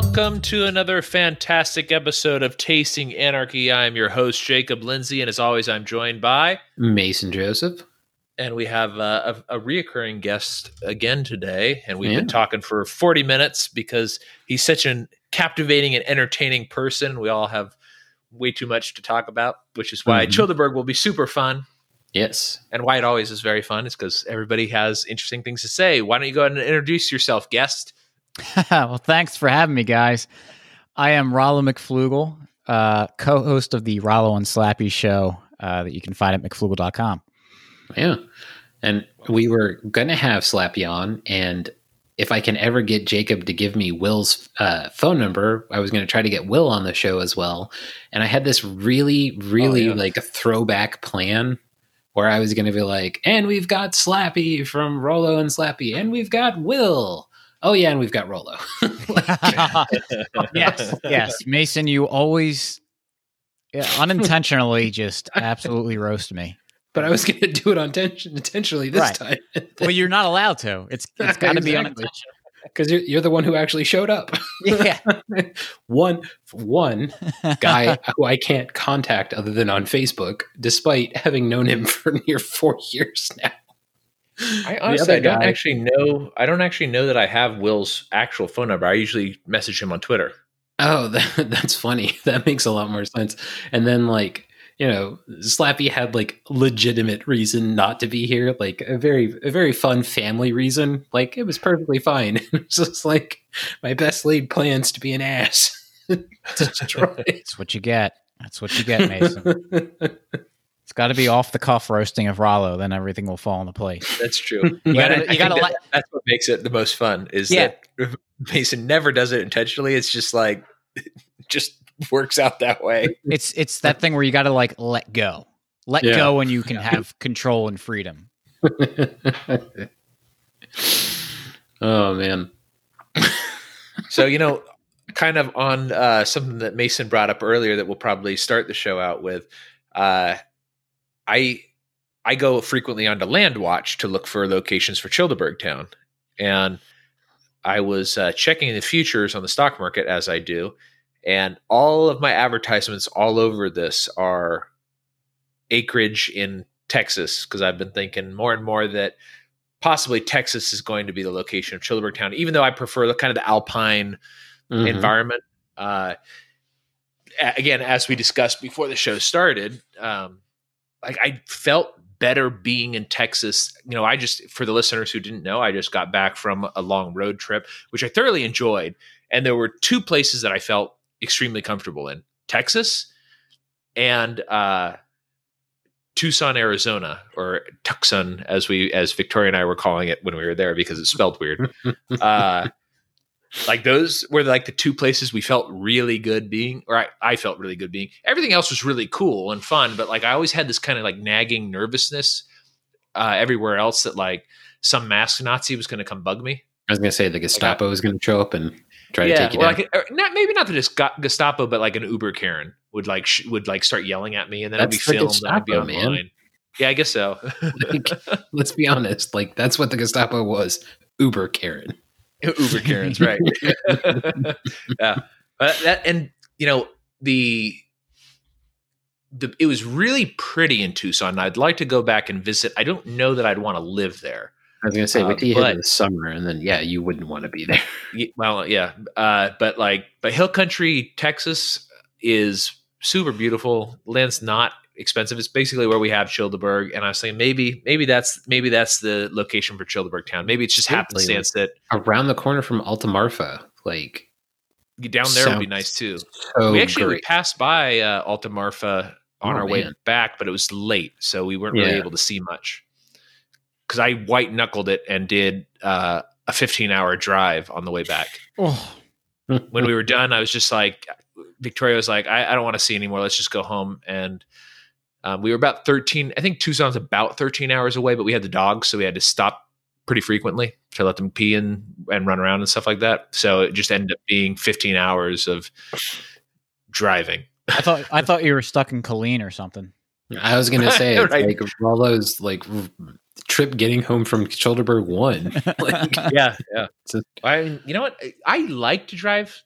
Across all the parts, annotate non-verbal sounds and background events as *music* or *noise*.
Welcome to another fantastic episode of Tasting Anarchy. I'm your host, Jacob Lindsay, and as always, I'm joined by Mason Joseph. And we have uh, a, a reoccurring guest again today, and we've Yeah. been talking for 40 minutes because he's such an captivating and entertaining person. We all have way too much to talk about, which is why Mhm. Childeberg will be super fun. Yes. And why it always is very fun is because everybody has interesting things to say. Why don't you go ahead and introduce yourself, guest? *laughs* well, thanks for having me, guys. I am Rollo McFlugel, uh, co-host of the Rollo and Slappy show uh, that you can find at mcflugel.com. Yeah. And we were going to have Slappy on. And if I can ever get Jacob to give me Will's uh, phone number, I was going to try to get Will on the show as well. And I had this really, really Oh, yeah. like a throwback plan where I was going to be like, and we've got Slappy from Rollo and Slappy, and we've got Will. Oh, yeah. And we've got Rollo. *laughs* *laughs* yes, yes, Mason, you always yeah, unintentionally just absolutely roast me. but I was going to do it on intentionally this Right. time. *laughs* Well, you're not allowed to. It's it's got to be Exactly. unintentional. because you're, you're the one who actually showed up. Yeah. one one guy who I can't contact other than on Facebook, despite having known him for near four years now. I honestly I don't guy- actually know. I don't actually know that I have Will's actual phone number. I usually message him on Twitter. Oh, *laughs* that, that's funny. *laughs* That makes a lot more sense. And then, like, you know, Slappy had like legitimate reason not to be here, like a very, a very fun family reason. Like, it was perfectly fine. *laughs* It's just like my best laid plans to be an ass. to destroy it. That's what you get. That's what you get, Mason. It's got to be off the cuff roasting of Rollo, then everything will fall into place. That's true. *laughs* You gotta- I- I you gotta that- that's what makes it the most fun. Is Yeah. that Mason never does it intentionally. It's just like it *laughs* just works out that way. It's it's that thing where you got to like let go, let Yeah. go, and you can have control and freedom. *laughs* oh man. So you know, kind of on uh, something that Mason brought up earlier that we'll probably start the show out with. Uh, I I go frequently onto Landwatch to look for locations for Childeberg Town, and I was uh, checking the futures on the stock market as I do, and all of my advertisements all over this are acreage in Texas because I've been thinking more and more that possibly Texas is going to be the location of Childeberg Town, even though I prefer the kind of the alpine Mhm. environment. Uh, again, as we discussed before the show started, um, like I felt better being in Texas. You know, I just for the listeners who didn't know, I just got back from a long road trip, which I thoroughly enjoyed, and there were two places that I felt extremely comfortable in: Texas and uh, Tucson, Arizona, or Tucson, as we as Victoria and I were calling it when we were there because it's spelled weird. *laughs* uh, like those were like the two places we felt really good being, or I, I felt really good being. Everything else was really cool and fun, but like I always had this kind of like nagging nervousness uh, everywhere else that like some mask Nazi was going to come bug me. I was gonna say the Gestapo was gonna show up and try to take you or down. like not maybe not the Gestapo, but like an Uber Karen would like sh- would like start yelling at me, and then That's it'd be filmed and I'd be Gestapo, man. online. Yeah, I guess so. *laughs* Like, let's be honest. Like that's what the Gestapo was. Uber Karen. *laughs* Uber Karens, right? *laughs* yeah, but that and you know the the it was really pretty in Tucson. I'd like to go back and visit. I don't know that I'd want to live there. I was gonna say, Uh, wait till you hit the summer, and then yeah, you wouldn't want to be there. *laughs* Well, yeah, uh, but like, but Hill Country, Texas is super beautiful. Land's not expensive. It's basically where we have Childeberg, and I was saying maybe maybe that's maybe that's the location for Childeberg Town. Maybe it's just happenstance that Around the corner from Alta Marfa, like down there would be nice too. so we actually we great. passed by uh, Alta Marfa on Oh, our way back, but it was late, so we weren't really Yeah. able to see much. Because I white knuckled it and did uh, a 15 hour drive on the way back. Oh, When we were done, I was just like, Victoria was like, I, I don't want to see anymore. Let's just go home. And um, we were about 13. I think Tucson's about 13 hours away, but we had the dogs, so we had to stop pretty frequently to let them pee and, and run around and stuff like that. So it just ended up being 15 hours of driving. I thought I thought you were stuck in Killeen or something. I was gonna say *laughs* it's Right. like Rollo's like trip getting home from Childerberg one. *laughs* Like, *laughs* yeah, yeah. A- I, you know what? I like to drive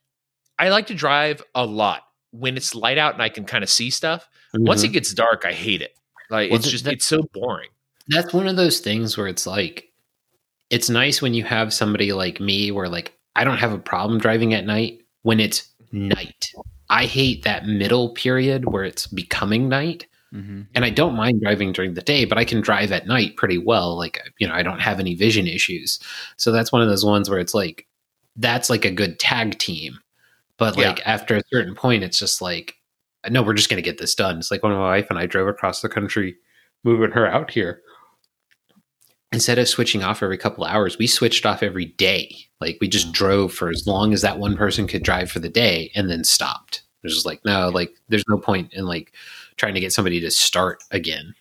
I like to drive a lot when it's light out and I can kind of see stuff. Once it Mhm. gets dark, I hate it. Like Well, it's just that- it's so boring. that's one of those things where it's like it's nice when you have somebody like me where like I don't have a problem driving at night when it's night. I hate that middle period where it's becoming night. Mm-hmm. And I don't mind driving during the day, but I can drive at night pretty well. Like, you know, I don't have any vision issues. So that's one of those ones where it's like, that's like a good tag team. But Yeah. like after a certain point, it's just like, no, we're just going to get this done. It's like when my wife and I drove across the country moving her out here. Instead of switching off every couple of hours, we switched off every day. Like we just drove for as long as that one person could drive for the day and then stopped. It was just like, no, like there's no point in like trying to get somebody to start again.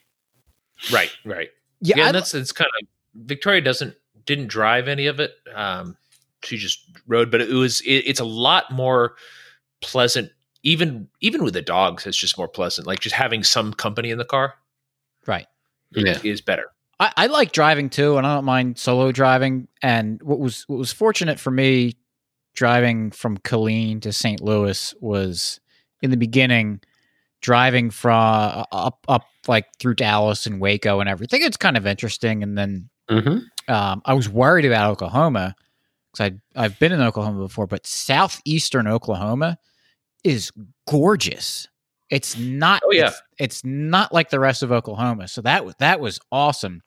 Right, right. Yeah, Yeah, and that's it's kind of Victoria doesn't didn't drive any of it. Um, she just rode, but it was it, it's a lot more pleasant. Even even with the dogs, it's just more pleasant. Like just having some company in the car right. Yeah. is better. I, I like driving too, and I don't mind solo driving. And what was what was fortunate for me driving from Killeen to St. Louis was in the beginning driving from up up like through Dallas and Waco and everything. It's kind of interesting, and then Mm-hmm. um, I was worried about Oklahoma because I I've been in Oklahoma before, but southeastern Oklahoma is gorgeous. It's not. Oh, yeah. it's, it's not like the rest of Oklahoma. So that was that was awesome.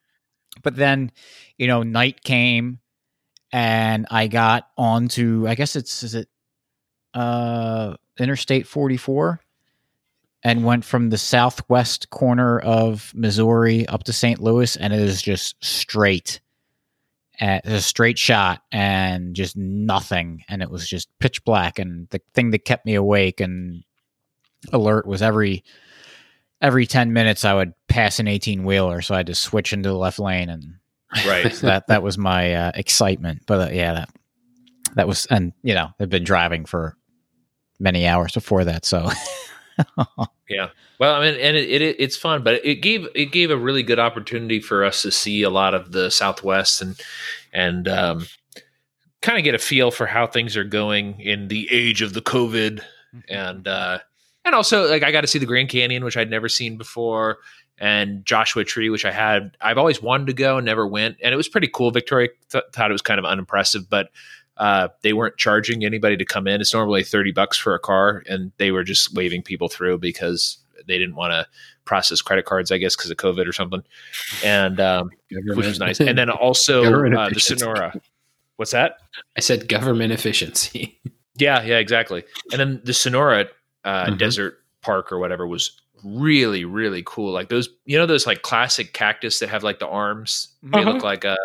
But then, you know, night came, and I got onto. I guess it's is it uh Interstate forty four. And went from the southwest corner of Missouri up to St. Louis, and it is just straight a straight shot and just nothing. And it was just pitch black. And the thing that kept me awake and alert was every every 10 minutes i would pass an 18 wheeler. So i had to switch into the left lane and Right. *laughs* that that was my uh, excitement. But uh, yeah that that was and you know i've been driving for many hours before that. So *laughs* *laughs* Yeah. Well, I mean, and it, it it's fun, but it gave it gave a really good opportunity for us to see a lot of the Southwest and and um, kind of get a feel for how things are going in the age of the COVID, and uh, and also like I got to see the Grand Canyon, which I'd never seen before, and Joshua Tree, which I had I've always wanted to go and never went, and it was pretty cool. Victoria th- thought it was kind of unimpressive, but uh, they weren't charging anybody to come in. It's normally 30 bucks for a car, and they were just waving people through because they didn't want to process credit cards, I guess, because of COVID or something. And um, which was nice. And then also *laughs* uh, the. Sonora. What's that? I said government efficiency. *laughs* Yeah, yeah, exactly. And then the Sonora uh, Mhm. Desert Park or whatever was really, really cool. Like those, you know, those like classic cactus that have like the arms. They Uh-huh. look like uh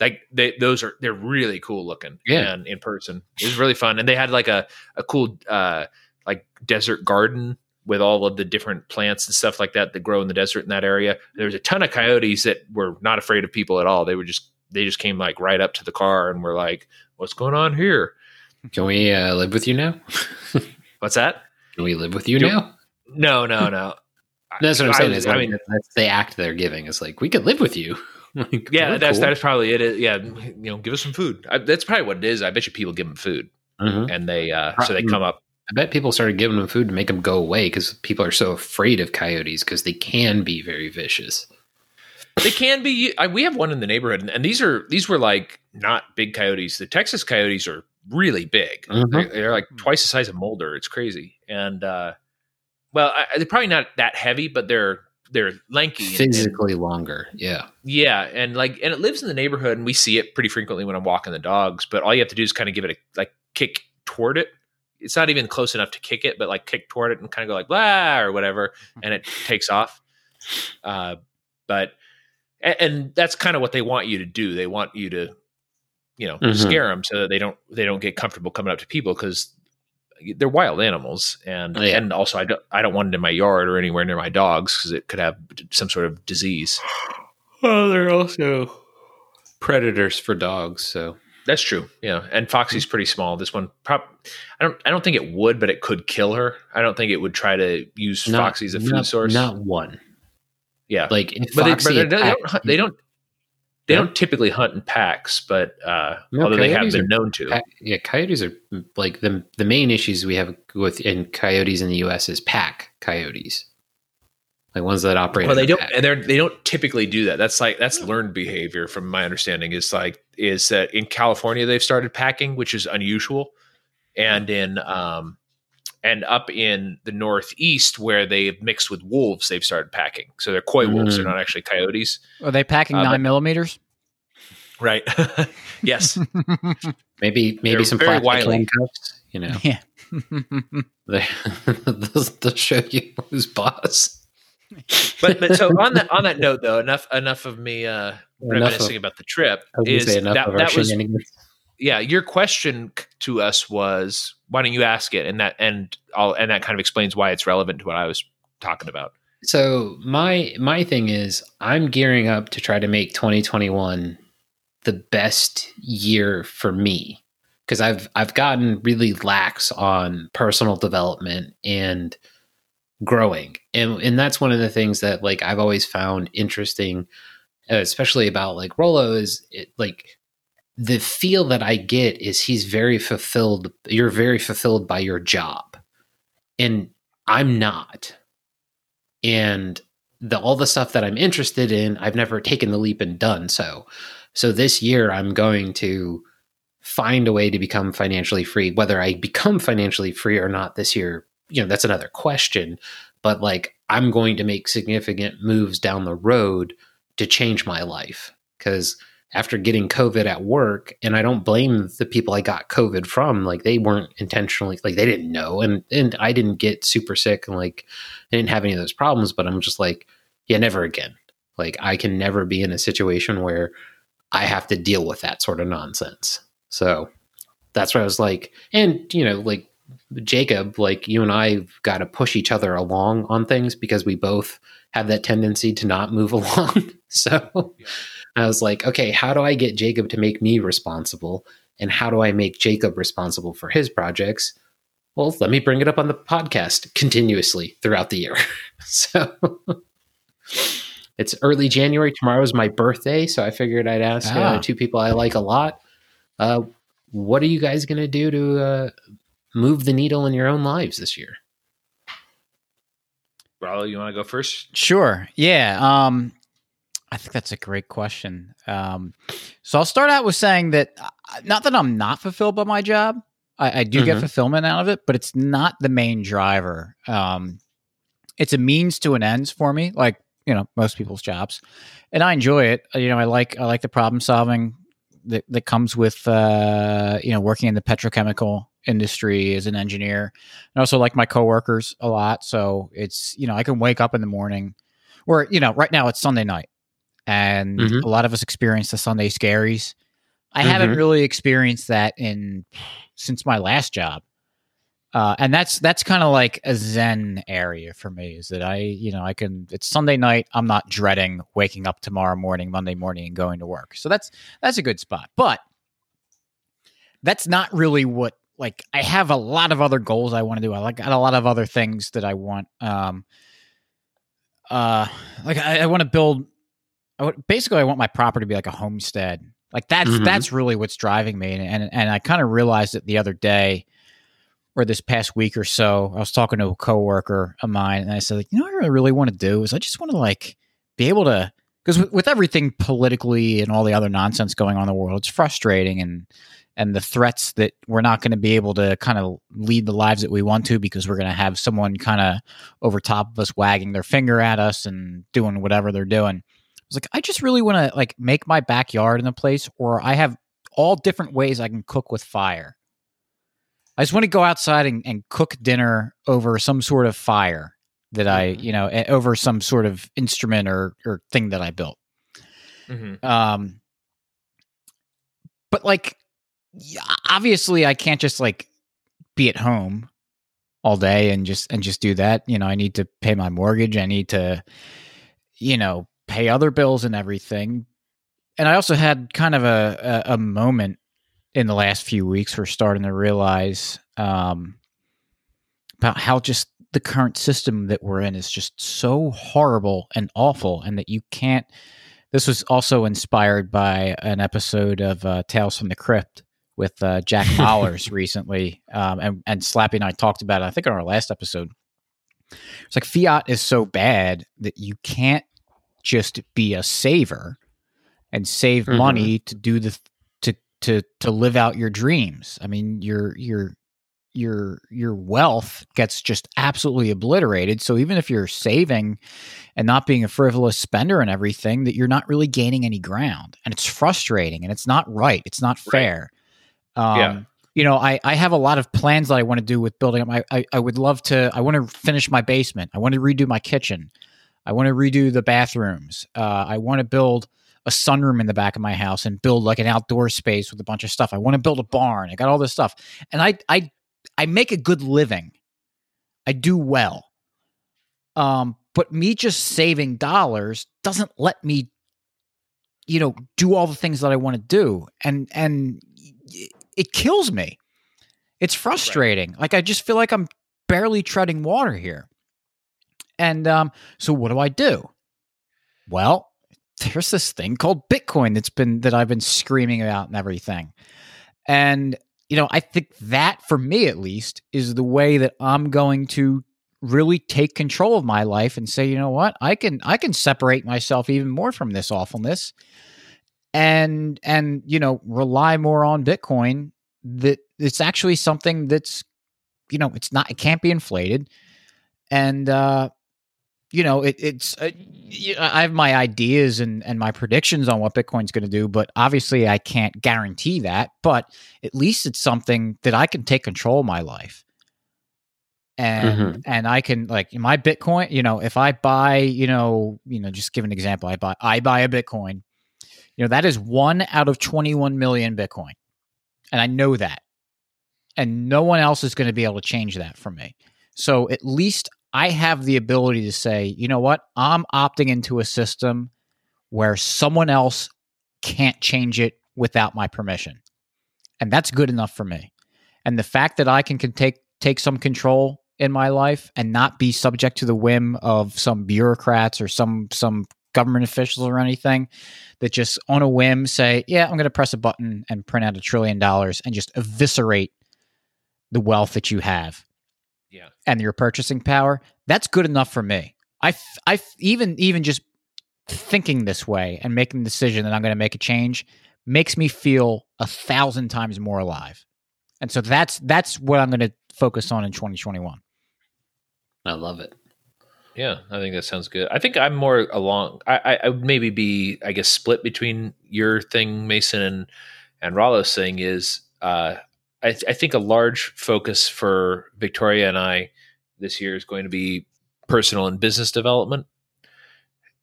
like they those are they're really cool looking. Yeah. and in person, it was really fun. And they had like a a cool uh like desert garden with all of the different plants and stuff like that that grow in the desert in that area. There was a ton of coyotes that were not afraid of people at all. They were just they just came like right up to the car and were like, "What's going on here? Can we uh, live with you now? *laughs* What's that?" Can we live with you Do- now? No, no, no. That's what I'm saying. was- Is I mean- that's the act they're giving. It's like we could live with you. *laughs* Like, Yeah, that's cool. that's probably it. Yeah, you know, give us some food. I, that's probably what it is. I bet you people give them food, Mhm. and they uh, so they come up. I bet people started giving them food to make them go away because people are so afraid of coyotes because they can be very vicious. They can be. I, we have one in the neighborhood, and, and these are these were like not big coyotes. The Texas coyotes are really big. Mhm. They're, they're like twice the size of Mulder. It's crazy. And uh, well, I, they're probably not that heavy, but they're they're lanky. and- and- Physically longer. Yeah. Yeah, and like, and it lives in the neighborhood, and we see it pretty frequently when I'm walking the dogs. But all you have to do is kind of give it a like kick toward it. It's not even close enough to kick it, but like kick toward it and kind of go like blah or whatever, and it takes off. Uh, but and, and that's kind of what they want you to do. They want you to, you know, Mhm. scare them so that they don't they don't get comfortable coming up to people because they're wild animals, and oh, Yeah. and also I don't I don't want it in my yard or anywhere near my dogs because it could have some sort of disease. *sighs* Well, they're also predators for dogs. So That's true. Yeah, and Foxy's pretty small. This one, prob- I don't, I don't think it would, but it could kill her. I don't think it would try to use Foxy as a food not, source. Not one. yeah, Like if but, they, but they, they don't, they don't, They don't typically hunt in packs, but uh, No, although they have been are- known to. Yeah, coyotes are like the the main issues we have with in coyotes in the U.S. is pack coyotes, like ones that operate. Well, they don't. pack. And they they don't typically do that. That's like that's learned behavior, from my understanding. Is like is that in California they've started packing, which is unusual, and in um, and up in the Northeast where they've mixed with wolves, they've started packing. So they're coy wolves. They're Mm. not actually coyotes, Are they packing Uh, but- nine millimeters? right? *laughs* yes. *laughs* Maybe maybe They're some very plastic wily. handcuffs. You know, yeah. *laughs* they, they'll, they'll show you who's boss. But but so on that on that note though, enough enough of me uh, reminiscing of, about the trip. I was Is say enough that of our that was shenanigans. Yeah your question to us was why don't you ask it and that and all and that kind of explains why it's relevant to what i was talking about So my my thing is I'm gearing up to try to make 2021 the best year for me because I've I've gotten really lax on personal development and growing. And and that's one of the things that like I've always found interesting especially about like Rollo is it, like the feel that I get is he's very fulfilled you're very fulfilled by your job. And I'm not and the all the stuff that I'm interested in, I've never taken the leap and done so. So this year I'm going to find a way to become financially free. Whether I become financially free or not this year, you know, that's another question. But like I'm going to make significant moves down the road to change my life. Cause after getting COVID at work, and I don't blame the people I got COVID from, like they weren't intentionally like they didn't know. And and I didn't get super sick and like I didn't have any of those problems, but I'm just like, yeah, never again. Like I can never be in a situation where I have to deal with that sort of nonsense. So that's why I was like, and you know, like Jacob, like you and I got to push each other along on things because we both have that tendency to not move *laughs* along. so Yeah. I was like, okay, how do I get Jacob to make me responsible? And how do I make Jacob responsible for his projects? Well, let me bring it up on the podcast continuously throughout the year. *laughs* so it's early January. Tomorrow is my birthday. So I figured I'd ask Ah. uh, two people I like a lot. Uh, what are you guys going to do to uh, move the needle in your own lives this year? Rollo, you want to go first Sure. Yeah. Um, I think that's a great question. Um, so I'll start out with saying that uh, not that I'm not fulfilled by my job. I, I do get Mhm. fulfillment out of it, but it's not the main driver. Um, it's a means to an ends for me, like you know most people's jobs, and I enjoy it. Uh, You know, I like I like the problem solving that that comes with uh, you know working in the petrochemical industry as an engineer. I also like my coworkers a lot, so it's you know I can wake up in the morning, or you know right now it's Sunday night, and Mhm. a lot of us experience the Sunday scaries. I haven't Mhm. really experienced that in since my last job. Uh, and that's that's kind of like a zen area for me is that I you know I can it's Sunday night I'm not dreading waking up tomorrow morning Monday morning and going to work. So that's that's a good spot. But that's not really what like I have a lot of other goals I want to do. I like got a lot of other things that I want um uh like I, I want to build I basically I want my property to be like a homestead. Like that's Mhm. that's really what's driving me and and, and I kind of realized it the other day or this past week or so, I was talking to a coworker of mine, and I said, like, you know, what I really want to do is I just want to like be able to, because with, with everything politically and all the other nonsense going on in the world, it's frustrating, and and the threats that we're not going to be able to kind of lead the lives that we want to because we're going to have someone kind of over top of us wagging their finger at us and doing whatever they're doing. I was like, I just really want to like make my backyard in a place where I have all different ways I can cook with fire. I just want to go outside and, and cook dinner over some sort of fire that I, Mhm. you know, eh, over some sort of instrument or or thing that I built. mm-hmm. Um, but like, obviously, I can't just like be at home all day and just and just do that. You know, I need to pay my mortgage. I need to, you know, pay other bills and everything. And I also had kind of a a, a moment in the last few weeks we're starting to realize um, about how just the current system that we're in is just so horrible and awful, and that you can't this was also inspired by an episode of uh, Tales from the Crypt with uh, Jack *laughs* Mallers recently, um, and and Slappy and I talked about it. I think on our last episode. It's like fiat is so bad that you can't just be a saver and save Mhm. money to do the to to live out your dreams. I mean, your your your your wealth gets just absolutely obliterated. So even if you're saving and not being a frivolous spender and everything, that you're not really gaining any ground, and it's frustrating and it's not right. It's not Right. fair. Um, Yeah. You know, I, I have a lot of plans that I want to do with building up. I, I, I would love to. I want to finish my basement. I want to redo my kitchen. I want to redo the bathrooms. Uh, I want to build a sunroom in the back of my house and build like an outdoor space with a bunch of stuff. I want to build a barn. I got all this stuff, and I I I make a good living. I do well. Um, but me just saving dollars doesn't let me, you know, do all the things that I want to do, and and it kills me. It's frustrating. Like I just feel like I'm barely treading water here. And um, so what do I do? Well, there's this thing called Bitcoin that's been that I've been screaming about and everything. And you know, I think that for me at least is the way that I'm going to really take control of my life and say, you know what? I can I can separate myself even more from this awfulness and and you know, rely more on Bitcoin that it's actually something that's you know, it's not it can't be inflated and uh you know, it, it's uh, I have my ideas and and my predictions on what Bitcoin's going to do, but obviously I can't guarantee that. But at least it's something that I can take control of my life, and and I can like my Bitcoin. You know, if I buy, you know, you know, just give an example. I buy I buy a Bitcoin. You know, that is one out of twenty one million Bitcoin, and I know that, and no one else is going to be able to change that for me. So at least I have the ability to say, you know what, I'm opting into a system where someone else can't change it without my permission. And that's good enough for me. And the fact that I can, can take take some control in my life and not be subject to the whim of some bureaucrats or some some government officials or anything that just on a whim say, yeah, I'm going to press a button and print out a trillion dollars and just eviscerate the wealth that you have Yeah. and your purchasing power, that's good enough for me. I, I even even just thinking this way and making the decision that I'm going to make a change makes me feel a thousand times more alive. And so that's that's what I'm going to focus on in 2021. I love it. Yeah, I think that sounds good. I think I'm more along. I, I, I would maybe be, I guess, split between your thing, Mason, and and Rollo's thing is. Uh, I, I think a large focus for Victoria and I this year is going to be personal and business development,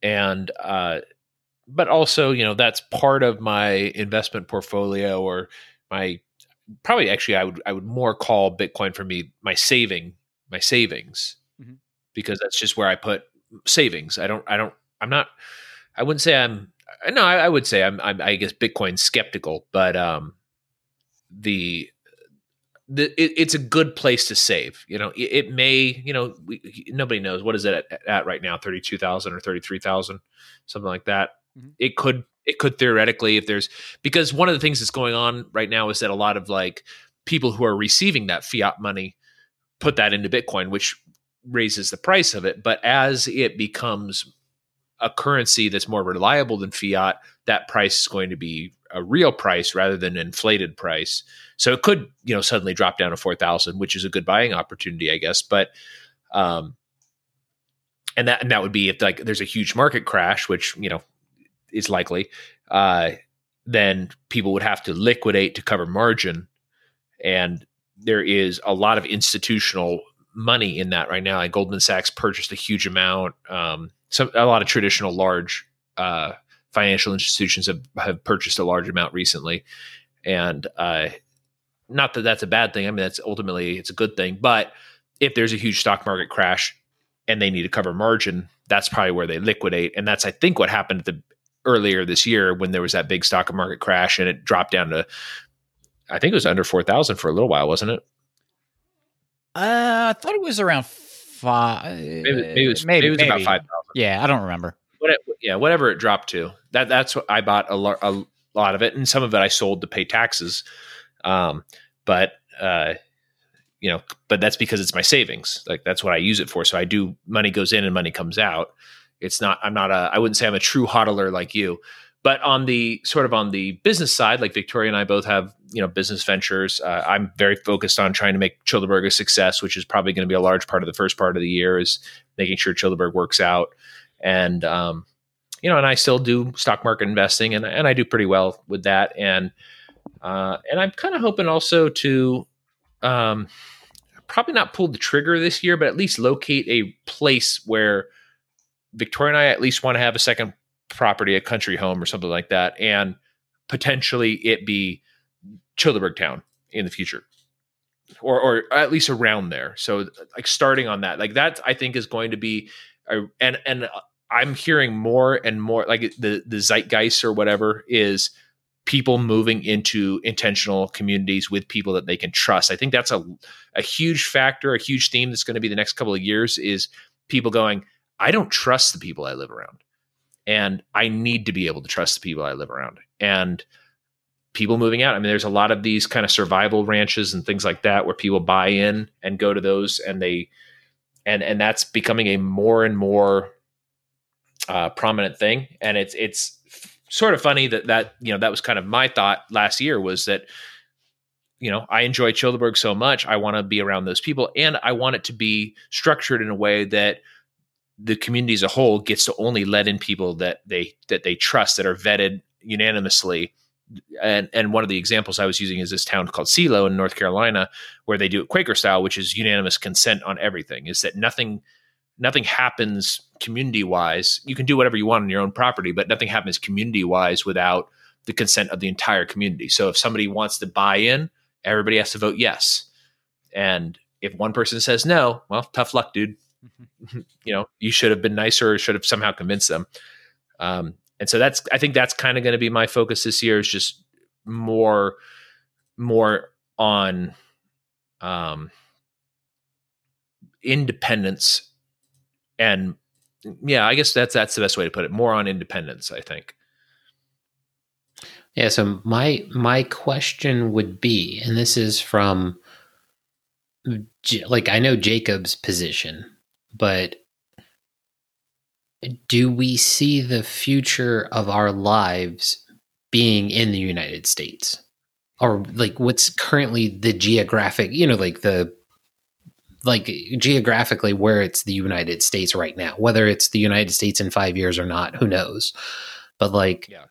and uh, but also, you know, that's part of my investment portfolio or my probably actually I would I would more call Bitcoin for me my saving my savings Mhm. because that's just where I put savings. I don't I don't I'm not I wouldn't say I'm no I, I would say I'm, I'm I guess Bitcoin skeptical, but um the the it, it's a good place to save. You know, it, it may you know we, nobody knows what is it at, at right now thirty two thousand or thirty three thousand something like that. Mhm. It could it could theoretically if there's because one of the things that's going on right now is that a lot of like people who are receiving that fiat money put that into Bitcoin, which raises the price of it. But as it becomes a currency that's more reliable than fiat, that price is going to be a real price rather than an inflated price. So it could, you know, suddenly drop down to four thousand, which is a good buying opportunity, I guess. But um and that and that would be if like there's a huge market crash, which, you know, is likely, uh, then people would have to liquidate to cover margin. And there is a lot of institutional money in that right now. Like Goldman Sachs purchased a huge amount. Um, some a lot of traditional large uh, financial institutions have, have purchased a large amount recently, and uh, not that that's a bad thing. I mean, that's ultimately it's a good thing. But if there's a huge stock market crash and they need to cover margin, that's probably where they liquidate. And that's I think what happened at the earlier this year when there was that big stock market crash and it dropped down to I think it was under four thousand for a little while, wasn't it? Uh, I thought it was around five. Maybe, maybe it was, maybe, it was about five thousand. Yeah, I don't remember. What it, yeah, whatever it dropped to. That that's what I bought a, a lot of it, and some of it I sold to pay taxes. Um, but uh, you know, but that's because it's my savings. Like that's what I use it for. So I do money goes in and money comes out. It's not. I'm not a. I wouldn't say I'm a true hodler like you. But on the sort of on the business side, like Victoria and I both have you know business ventures. Uh, I'm very focused on trying to make Childeberg a success, which is probably going to be a large part of the first part of the year is making sure Childeberg works out. And um, you know, and I still do stock market investing, and and I do pretty well with that. And uh, and I'm kind of hoping also to um, probably not pull the trigger this year, but at least locate a place where Victoria and I at least want to have a second property, a country home or something like that, and potentially it be Childeberg Town in the future. Or, or at least around there. So, like starting on that, like that, I think is going to be, a, and and I'm hearing more and more, like the the zeitgeist or whatever is people moving into intentional communities with people that they can trust. I think that's a a huge factor, a huge theme that's going to be the next couple of years is people going, I don't trust the people I live around and I need to be able to trust the people I live around. And people moving out. I mean, there's a lot of these kind of survival ranches and things like that where people buy in and go to those, and they and and that's becoming a more and more uh, prominent thing. And it's it's sort of funny that that you know that was kind of my thought last year was that you know I enjoy Childeberg so much, I want to be around those people, and I want it to be structured in a way that the community as a whole gets to only let in people that they that they trust that are vetted unanimously and and one of the examples I was using is this town called Celo in North Carolina where they do it Quaker style which is unanimous consent on everything is that nothing nothing happens community wise you can do whatever you want on your own property but nothing happens community wise without the consent of the entire community so if somebody wants to buy in everybody has to vote yes and if one person says no well tough luck dude Mm-hmm. *laughs* you know, you should have been nicer or should have somehow convinced them. Um, and so that's, I think that's kind of going to be my focus this year is just more, more on, um, independence and yeah, I guess that's, that's the best way to put it. More on independence, I think. Yeah. So my, my question would be, and this is from, like I know Jacob's position, but do we see the future of our lives being in the United States? Or like what's currently the geographic, you know, like the like geographically where it's the United States right now, whether it's the United States in 5 years or not, who knows. But like yeah.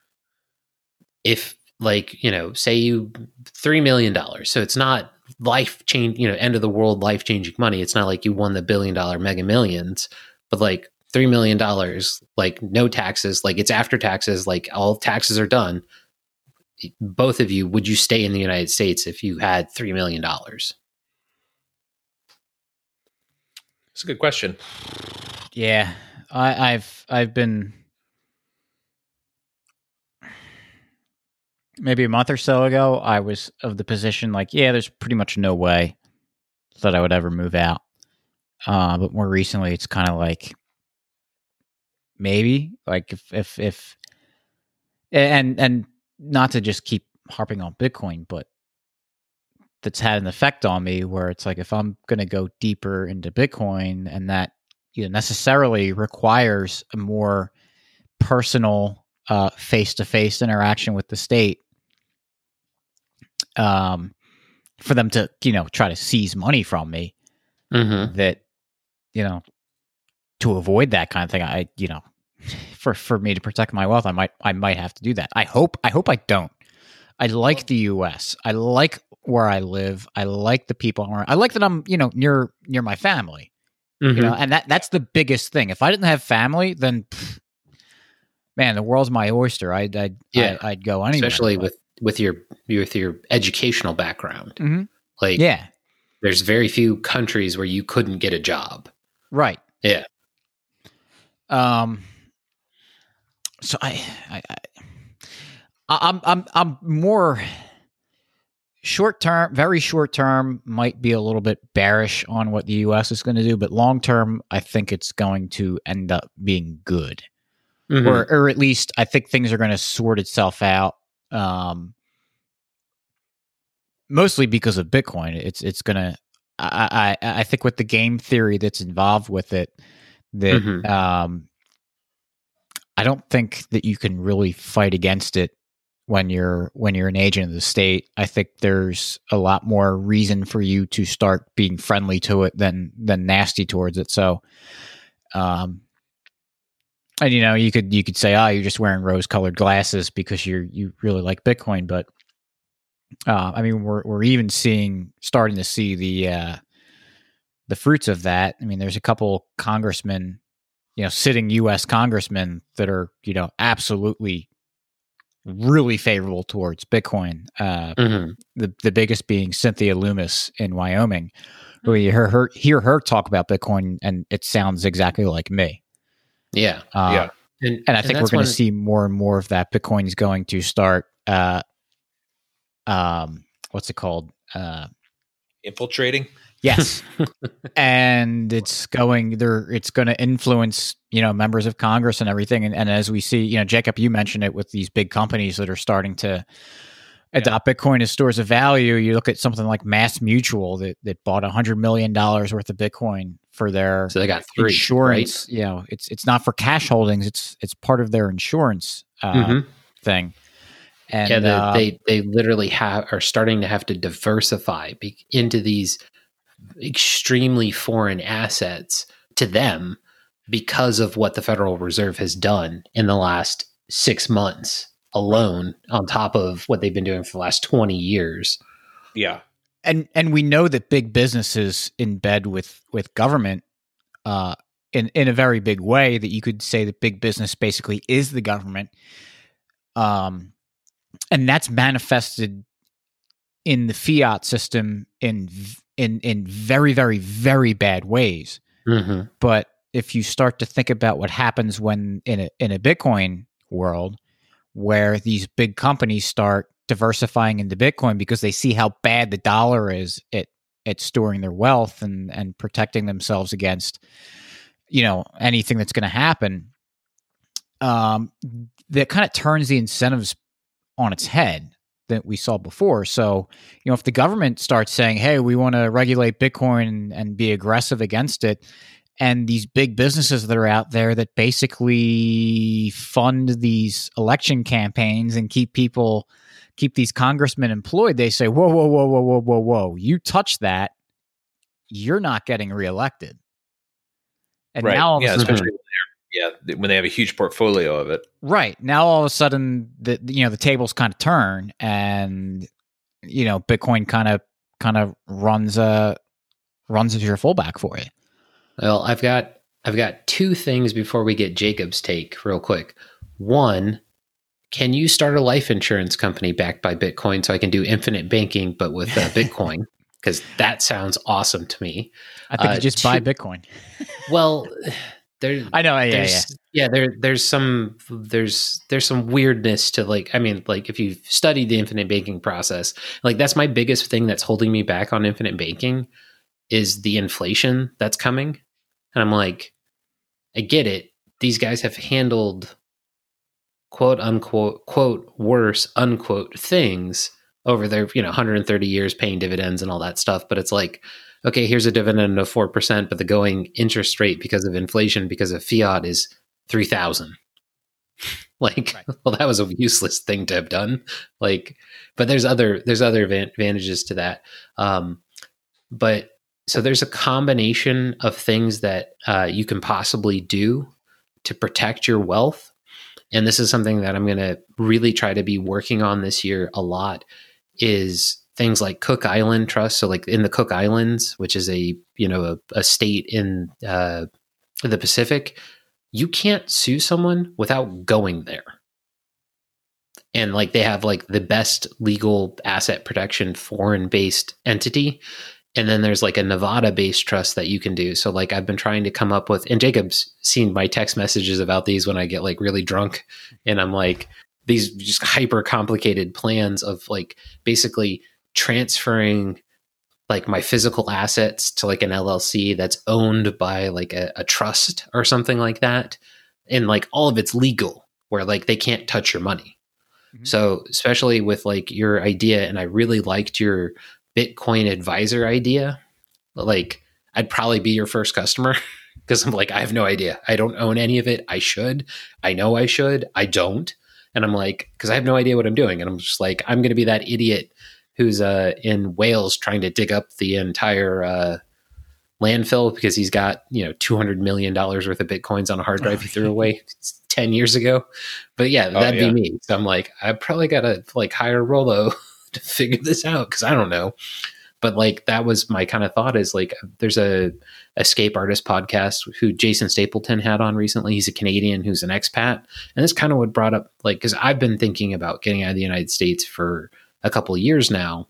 if like, you know, say you 3 million dollars. So it's not life change, you know, end of the world life changing money. It's not like you won the billion dollar mega millions, but like three million dollars, like no taxes, like it's after taxes, like all taxes are done. Both of you, would you stay in the United States if you had three million dollars? It's a good question. Yeah, I, I've I've been maybe a month or so ago, I was of the position like, yeah, there's pretty much no way that I would ever move out. Uh, but more recently, it's kind of like maybe like if if if and and not to just keep harping on Bitcoin, but that's had an effect on me where it's like if I'm going to go deeper into Bitcoin and that you know necessarily requires a more personal face to face interaction with the state um, for them to you know try to seize money from me. Mm-hmm. That you know to avoid that kind of thing, I you know *sighs* for for me to protect my wealth, I might I might have to do that. I hope I hope I don't. I like the U.S. I like where I live. I like the people. I like that I'm you know near near my family. Mm-hmm. You know, and that that's the biggest thing. If I didn't have family, then pff, man, the world's my oyster. I'd I'd yeah. I'd, I'd go anywhere. Especially with with your with your educational background. Mm-hmm. Like, yeah, there's very few countries where you couldn't get a job. Right. Yeah. Um. So I, I, I I'm I'm I'm more short term, very short term, might be a little bit bearish on what the U.S. is going to do, but long term, I think it's going to end up being good. Mhm. or or at least I think things are going to sort itself out. Um, mostly because of Bitcoin. It's it's gonna. I I I think with the game theory that's involved with it, that Mhm. um, I don't think that you can really fight against it when you're when you're an agent of the state. I think there's a lot more reason for you to start being friendly to it than than nasty towards it. So, um, and you know, you could you could say, oh, you're just wearing rose colored glasses because you're you really like Bitcoin, but uh, I mean, we're we're even seeing starting to see the uh, the fruits of that. I mean, there's a couple congressmen, you know, sitting U.S. congressmen that are you know absolutely really favorable towards Bitcoin. Uh, Mhm. the the biggest being Cynthia Lummis in Wyoming, who you hear her hear her talk about Bitcoin, and it sounds exactly like me. Yeah. Uh, Yeah. And, and I think we're going to see more and more of that. Bitcoin is going to start. Uh, um, what's it called? Uh, Infiltrating. yes, *laughs* and it's going there. It's going to influence you know members of Congress and everything. And, and as we see, you know, Jacob, you mentioned it with these big companies that are starting to adopt Bitcoin as stores of value. You look at something like MassMutual that that bought a hundred million dollars worth of Bitcoin for their So they got three. insurance. You know, it's it's not for cash holdings. It's it's part of their insurance uh, Right? Mhm. thing. And yeah, they, uh, they they literally have are starting to have to diversify be, into these extremely foreign assets to them because of what the Federal Reserve has done in the last six months alone, on top of what they've been doing for the last twenty years. Yeah. and and we know that big businesses in bed with with government uh in in a very big way that you could say that big business basically is the government um and that's manifested in the fiat system in in in very very very bad ways Mm-hmm. but if you start to think about what happens when in a in a Bitcoin world where these big companies start diversifying into Bitcoin because they see how bad the dollar is at at storing their wealth and and protecting themselves against you know anything that's going to happen um that kind of turns the incentives on its head that we saw before. So you know if the government starts saying hey we want to regulate bitcoin and, and be aggressive against it and these big businesses that are out there that basically fund these election campaigns and keep people keep these congressmen employed they say whoa whoa whoa whoa whoa whoa whoa you touch that you're not getting reelected and right. now all of a yeah, sudden- especially when yeah, when they have a huge portfolio of it. Right. Now all of a sudden the you know the tables kind of turn and you know Bitcoin kind of kind of runs uh runs as your fullback for you. Well, I've got I've got two things before we get Jacob's take real quick. One, can you start a life insurance company backed by Bitcoin so I can do infinite banking but with uh, *laughs* Bitcoin? Because that sounds awesome to me. I think Uh, you just buy Bitcoin. *laughs* Well, *sighs* there I know, yeah, yeah. yeah. there there's some there's there's some weirdness to like I mean like if you've studied the infinite banking process like that's my biggest thing that's holding me back on infinite banking is the inflation that's coming and I'm like I get it. These guys have handled quote unquote quote worse unquote things over their you know 130 years paying dividends and all that stuff. But it's like okay here's a dividend of 4% but the going interest rate because of inflation because of fiat is 3000 *laughs* like Right. well that was a useless thing to have done. Like but there's other there's other advan- advantages to that. Um but so there's a combination of things that uh, you can possibly do to protect your wealth. And this is something that i'm going to really try to be working on this year a lot is things like cook island trust. So like in the cook islands which is a you know a, a state in uh, the pacific you can't sue someone without going there. And like they have like the best legal asset protection foreign based entity and then there's like a nevada based trust that you can do so like i've been trying to come up with and jacob's seen my text messages about these when i get like really drunk and i'm like these just hyper complicated plans of like basically transferring like my physical assets to like an llc that's owned by like a, a trust or something like that and like all of it's legal where like they can't touch your money. Mhm. So especially with like your idea, and I really liked your Bitcoin advisor idea. Like I'd probably be your first customer *laughs* because I'm like I have no idea. I don't own any of it. I should. I know I should. I don't. And I'm like because I have no idea what I'm doing, and I'm just like I'm going to be that idiot who's uh, in Wales trying to dig up the entire uh, landfill because he's got you know 200 million dollars worth of bitcoins on a hard drive he threw away *laughs* 10 years ago but yeah Oh, that'd yeah. be me so i'm like i probably gotta like hire Rollo *laughs* to *laughs* figure this out because i don't know but like that was my kind of thought is like there's a escape artist podcast who jason stapleton had on recently he's a canadian who's an expat and this kind of what brought up like because i've been thinking about getting out of the united states for a couple of years now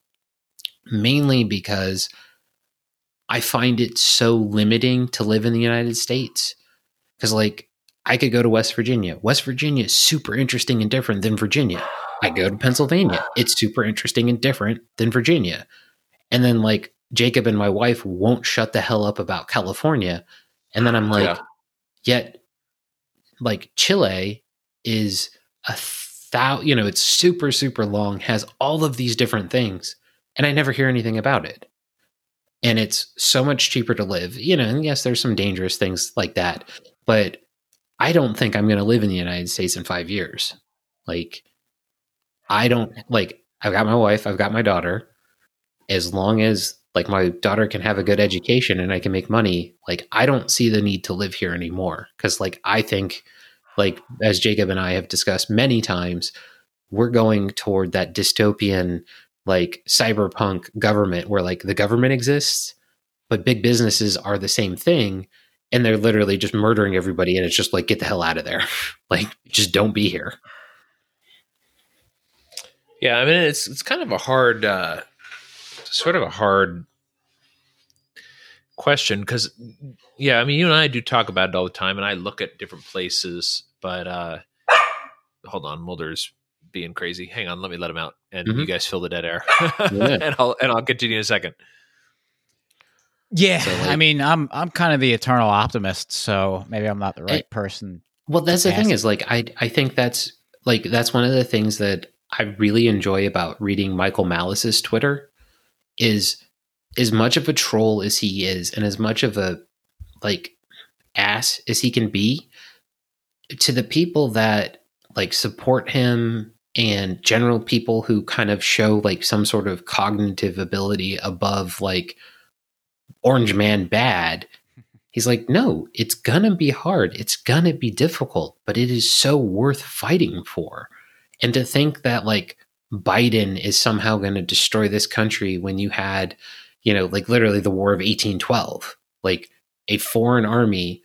mainly because I find it so limiting to live in the United States. Because, like, I could go to West Virginia. West Virginia is super interesting and different than Virginia. I go to Pennsylvania. It's super interesting and different than Virginia. And then, like, Jacob and my wife won't shut the hell up about California. And then I'm like, Yeah. yet, like, Chile is a thou, you know, it's super, super long, has all of these different things. And I never hear anything about it and it's so much cheaper to live. You know, and yes, there's some dangerous things like that, but I don't think I'm going to live in the United States in five years. Like, I don't like. I've got my wife. I've got my daughter. As long as like my daughter can have a good education and I can make money, like I don't see the need to live here anymore. Because like I think, like as Jacob and I have discussed many times, we're going toward that dystopian like cyberpunk government where like the government exists but big businesses are the same thing and they're literally just murdering everybody and it's just like get the hell out of there *laughs* like just don't be here Yeah, I mean it's it's kind of a hard, uh, sort of a hard question because, yeah, I mean you and I do talk about it all the time, and I look at different places, but uh, hold on, Mulder's being crazy. Hang on, let me let him out, and Mhm. you guys fill the dead air, Yeah. *laughs* and I'll and I'll continue in a second. Yeah, So, I mean, I'm I'm kind of the eternal optimist, so maybe I'm not the right person. well that's the thing Yes. is like i i think that's like that's one of the things that i really enjoy about reading michael malice's twitter is as much of a troll as he is and as much of a like ass as he can be to the people that like support him and general people who kind of show like some sort of cognitive ability above like orange man bad *laughs* he's like no it's gonna be hard. It's gonna be difficult but it is so worth fighting for and to think that like biden is somehow going to destroy this country when you had you know like literally the war of 1812 like a foreign army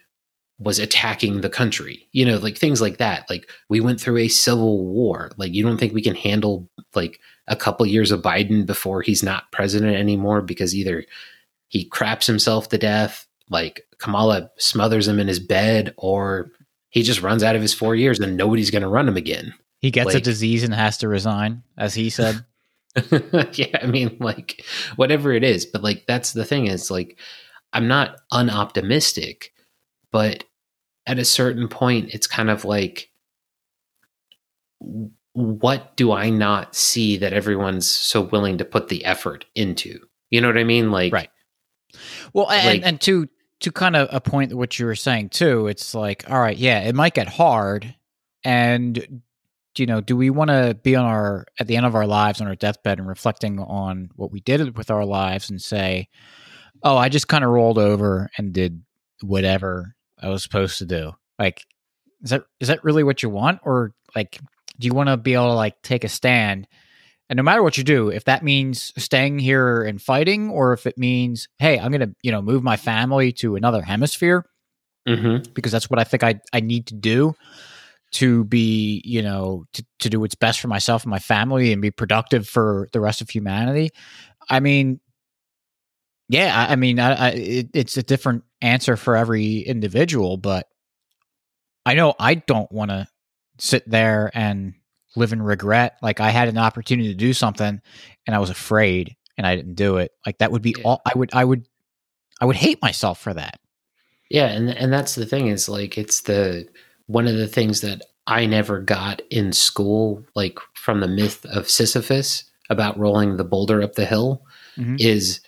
was attacking the country you know like things like that. Like we went through a civil war. Like you don't think we can handle like a couple years of biden before he's not president anymore because either he craps himself to death like kamala smothers him in his bed or he just runs out of his four years and nobody's going to run him again He gets a disease and has to resign, as he said. *laughs* yeah, I mean, like whatever it is, but like that's the thing is like I'm not unoptimistic, but at a certain point, it's kind of like, what do I not see that everyone's so willing to put the effort into? You know what I mean? Like, Right. Well, and, Like- and to to kind of a point what you were saying too, it's like, all right, yeah, it might get hard, and you know, do we want to be on our at the end of our lives on our deathbed and reflecting on what we did with our lives and say, oh, I just kind of rolled over and did whatever I was supposed to do. Like, is that is that really what you want, or like, do you want to be able to like take a stand? And no matter what you do, if that means staying here and fighting, or if it means, hey, I'm gonna, you know, move my family to another hemisphere mhm. because that's what I think I I need to do to be, you know, to, to do what's best for myself and my family and be productive for the rest of humanity. I mean, yeah, I, I mean, I, I it, it's a different answer for every individual, but I know I don't want to sit there and live in regret. Like I had an opportunity to do something and I was afraid and I didn't do it. Like that would be Yeah. all I would I would I would hate myself for that. Yeah, and and that's the thing is like it's the one of the things that I never got in school, like from the myth of Sisyphus about rolling the boulder up the hill, Mhm. is,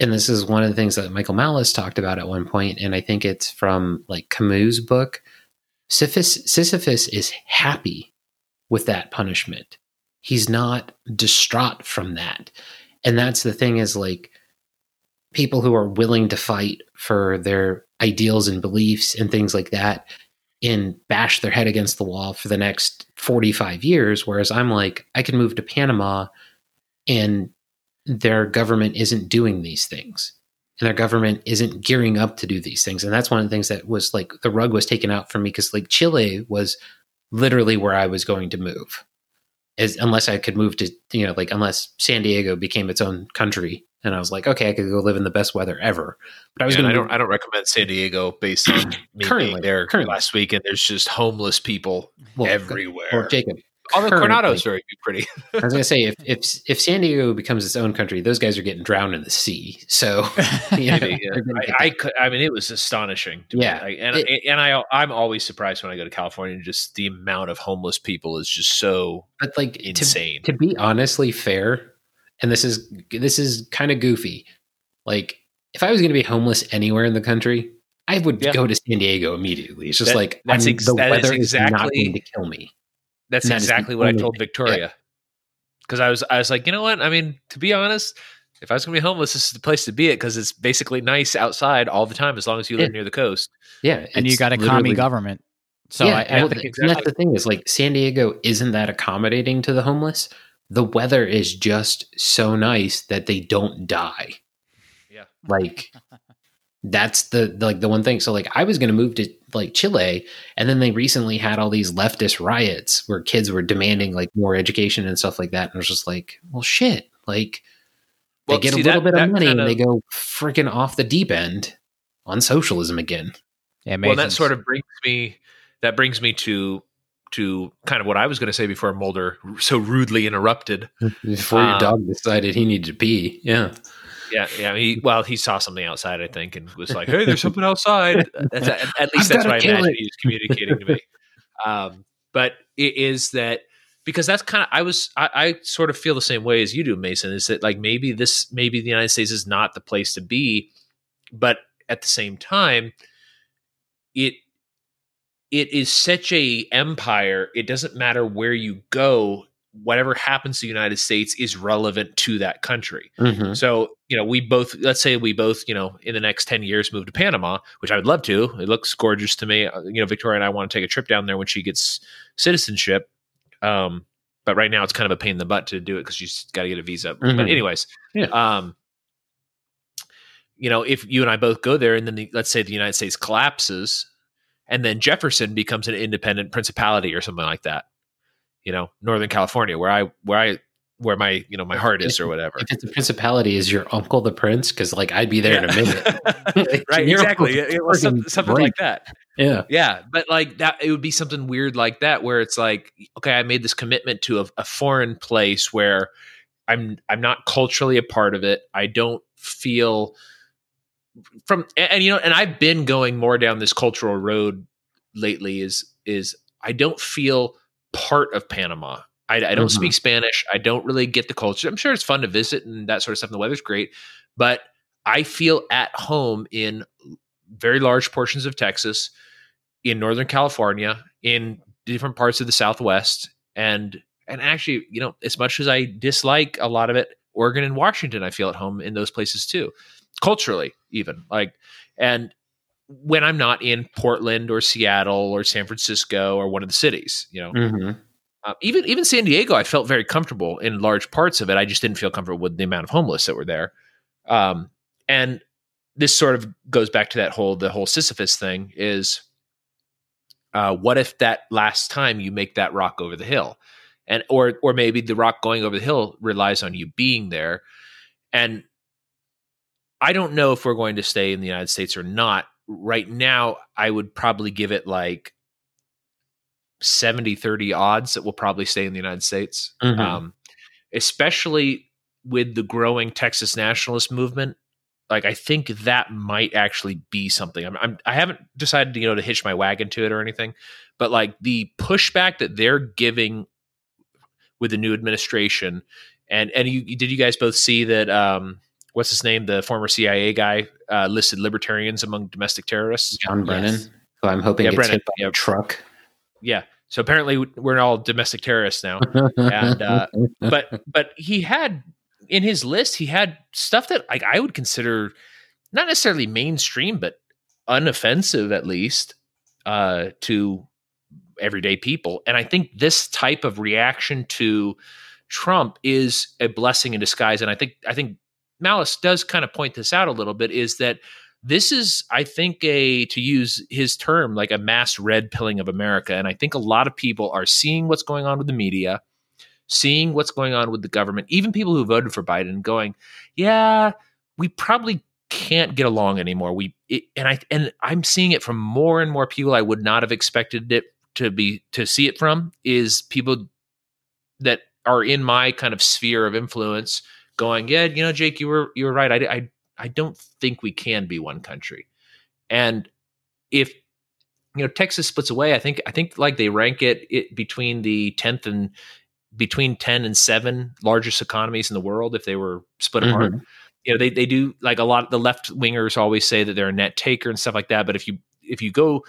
and this is one of the things that Michael Malice talked about at one point, and I think it's from like Camus' book. Sisyphus, Sisyphus is happy with that punishment. He's not distraught from that. And that's the thing is like people who are willing to fight for their ideals and beliefs and things like that and bash their head against the wall for the next 45 years. Whereas I'm like, I can move to Panama and their government isn't doing these things. And their government isn't gearing up to do these things. And that's one of the things that was like the rug was taken out from me because like Chile was literally where I was going to move. As unless I could move to, you know, like unless San Diego became its own country. And I was like, okay, I could go live in the best weather ever. But I was Yeah, going I to don't I don't recommend San Diego based on *clears throat* me Currently, being there currently. last week and there's just homeless people well, everywhere. Well, Jacob, Although Coronado's very pretty. I was gonna say if if if San Diego becomes its own country, those guys are getting drowned in the sea. So *laughs* *laughs* you know, Maybe, yeah. they're gonna get I, I could. I mean, it was astonishing. To Yeah. Like, and It- and I I'm always surprised when I go to California. Just the amount of homeless people is just so but like to, insane. to be honestly fair, and this is this is kind of goofy. Like if I was going to be homeless anywhere in the country, I would Yeah. go to San Diego immediately. It's just That- like that's I'm- ex- the that is weather is not exactly- going to kill me. That's that is the exactly what I told. Victoria. Because I was I was like, you know what? I mean, to be honest, if I was gonna be homeless, this is the place to be it because it's basically nice outside all the time as long as you live Yeah. near the coast. Yeah, and you got a literally- commie government. So yeah, I, I well, think th- and that's the thing is like San Diego isn't that accommodating to the homeless. The weather is just so nice that they don't die. Yeah. Like that's the like the one thing. So like I was going to move to like Chile, and then they recently had all these leftist riots where kids were demanding like more education and stuff like that. And I was just like, well, shit. Like Well, they get see, a little that- bit of money and they go freaking off the deep end on socialism again. yeah, well, that sort of brings me that brings me to to kind of what I was going to say before Mulder so rudely interrupted. *laughs* Before your Um, dog decided he needed to pee. Yeah. Yeah, yeah. He, well, he saw something outside, I think, and was like, "Hey, there's something outside." That's, *laughs* at, at least that's gotta what I imagine it. he was communicating to me. *laughs* Um, but it is that because that's kind of I was I, I sort of feel the same way as you do, Mason. Is that like maybe this maybe the United States is not the place to be, but at the same time, it it is such a empire. It doesn't matter where you go. Whatever happens to the United States is relevant to that country. Mhm. So, you know, we both, let's say we both, you know, in the next 10 years move to Panama, which I would love to. It looks gorgeous to me. Uh, You know, Victoria and I want to take a trip down there when she gets citizenship. Um, but right now it's kind of a pain in the butt to do it because she's got to get a visa. But, Mhm. anyways, Yeah. um, you know, if you and I both go there and then the, let's say the United States collapses and then Jefferson becomes an independent principality or something like that, you know, Northern California, where I, where I, where my, you know, my heart is or whatever. If it's a principality, is your uncle the prince? Because like I'd be there in a minute. *laughs* *laughs* Right, exactly. It, was something like that. Yeah. Yeah, but like that, it would be something weird like that, where it's like, okay, I made this commitment to a, a foreign place where I'm I'm not culturally a part of it. I don't feel from and, you know, and I've been going more down this cultural road lately. Is is I don't feel part of Panama. I, I don't Mhm. speak Spanish. I don't really get the culture. I'm sure it's fun to visit and that sort of stuff. And the weather's great, but I feel at home in very large portions of Texas, in Northern California, in different parts of the Southwest, and and actually, you know, as much as I dislike a lot of it, Oregon and Washington, I feel at home in those places too, culturally even like and when I'm not in Portland or Seattle or San Francisco or one of the cities, you know, Mhm. uh, even even San Diego, I felt very comfortable in large parts of it. I just didn't feel comfortable with the amount of homeless that were there. Um, and this sort of goes back to that whole the whole Sisyphus thing is uh, what if that last time you make that rock over the hill, and or or maybe the rock going over the hill relies on you being there, and I don't know if we're going to stay in the United States or not. Right now, I would probably give it like 70 30 odds that we'll probably stay in the United States. Mhm. Um, especially with the growing Texas nationalist movement. like I think that might actually be something. I'm, I'm I haven't decided you know to hitch my wagon to it or anything, but like the pushback that they're giving with the new administration, and and you did you guys both see that? Um, what's his name? The former CIA guy uh, listed libertarians among domestic terrorists. John Brennan, yes. who I'm hoping yeah, gets Brennan, hit by yeah. a truck. Yeah. So apparently we're all domestic terrorists now, and uh, *laughs* but but he had in his list he had stuff that like I would consider not necessarily mainstream, but unoffensive at least uh, to everyday people. And I think this type of reaction to Trump is a blessing in disguise. And I think I think Malice does kind of point this out a little bit. Is that this is i think a to use his term like a mass red pilling of america and i think a lot of people are seeing what's going on with the media seeing what's going on with the government even people who voted for biden going yeah we probably can't get along anymore we it, and i and i'm seeing it from more and more people i would not have expected it to be to see it from is people that are in my kind of sphere of influence going yeah you know jake you were you were right i, I I don't think we can be one country. And if you know Texas splits away, I think I think like they rank it, it between the tenth and between ten and seven largest economies in the world if they were split mm-hmm. apart. You know, they they do like a lot. Of The left wingers always say that they're a net taker and stuff like that. But if you if you go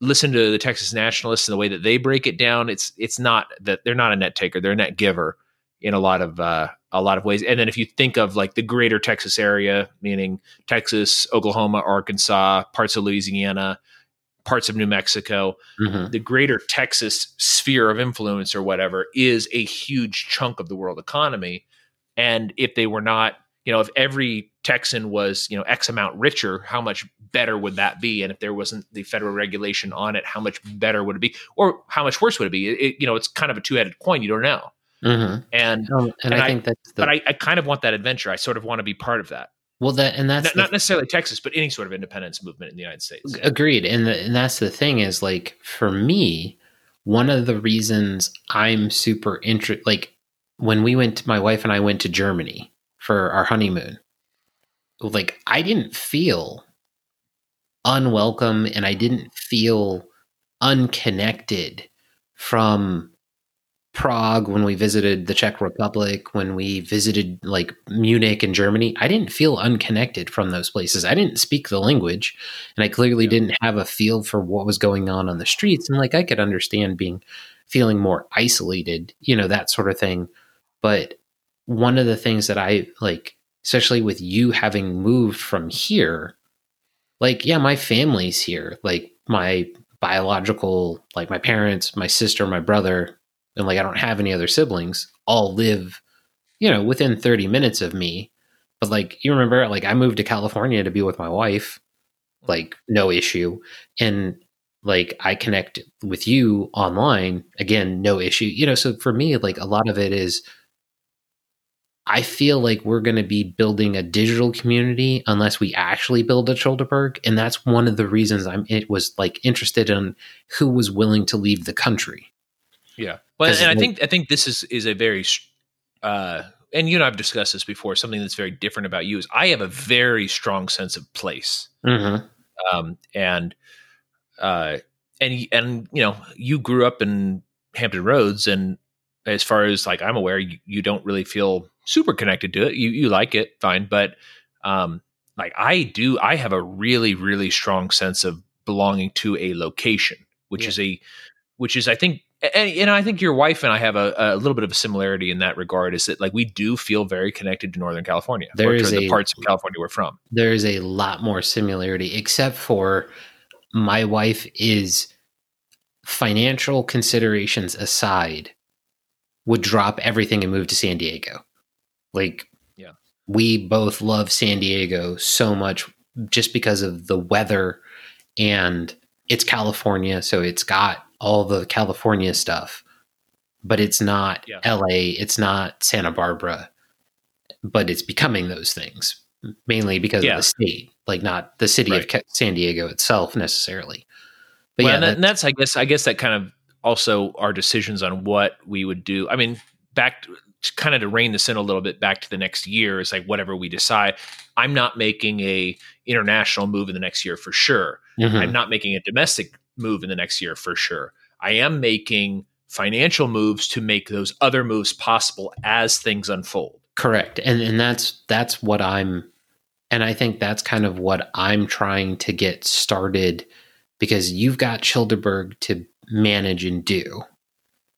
listen to the Texas nationalists and the way that they break it down, it's it's not that they're not a net taker; they're a net giver in a lot of uh, a lot of ways. And then if you think of like the greater Texas area, meaning Texas, Oklahoma, Arkansas, parts of Louisiana, parts of New Mexico, mm-hmm. the greater Texas sphere of influence or whatever is a huge chunk of the world economy. And if they were not, you know, if every Texan was, you know, X amount richer, how much better would that be? And if there wasn't the federal regulation on it, how much better would it be? Or how much worse would it be? It, it, you know, it's kind of a two headed coin. You don't know. Mm-hmm. And, um, and, and, I, I think that's the, but I, I, kind of want that adventure. I sort of want to be part of that. Well, that and that's not, the, not necessarily Texas, but any sort of independence movement in the United States. Agreed, and the, and that's the thing is like for me, one of the reasons I'm super interested, like when we went, my wife and I went to Germany for our honeymoon. Like I didn't feel unwelcome, and I didn't feel unconnected from Prague, when we visited the Czech Republic, when we visited like Munich and Germany, I didn't feel unconnected from those places. I didn't speak the language and I clearly yeah. didn't have a feel for what was going on on the streets. And like I could understand being feeling more isolated, you know, that sort of thing. But one of the things that I like, especially with you having moved from here, like, yeah, my family's here. Like my biological, like my parents, my sister, my brother, and like I don't have any other siblings, all live, you know, within 30 minutes of me. But like you remember, like I moved to California to be with my wife, like no issue. And like I connect with you online, again, no issue. You know, so for me, like a lot of it is I feel like we're going to be building a digital community unless we actually build a Childerberg, and that's one of the reasons I'm it was like interested in who was willing to leave the country. Yeah, well, and I think I think this is is a very, uh, and you and I've discussed this before. Something that's very different about you is I have a very strong sense of place, mm-hmm. um, and uh, and and you know, you grew up in Hampton Roads, and as far as like I'm aware, you, you don't really feel super connected to it. You you like it, fine, but um, like I do, I have a really really strong sense of belonging to a location, which yeah. is a which is I think and, and I think your wife and I have a, a, little bit of a similarity in that regard. Is that like we do feel very connected to Northern California, there is the a, parts of California we're from. There is a lot more similarity, except for my wife is financial considerations aside, would drop everything and move to San Diego. Like, yeah, we both love San Diego so much just because of the weather and it's California, so it's got all the California stuff, but it's not yeah. LA, it's not Santa Barbara, but it's becoming those things mainly because yeah. of the state, like not the city right. of San Diego itself necessarily. But well, yeah, and, that's, I guess I guess that kind of also our decisions on what we would do. I mean, back kind of to rein this in a little bit back to the next year is like whatever we decide. I'm not making a international move in the next year for sure. Mhm. I'm not making a domestic move in the next year for sure. I am making financial moves to make those other moves possible as things unfold. Correct. And and that's that's what I'm and I think that's kind of what I'm trying to get started because you've got Childerberg to manage and do.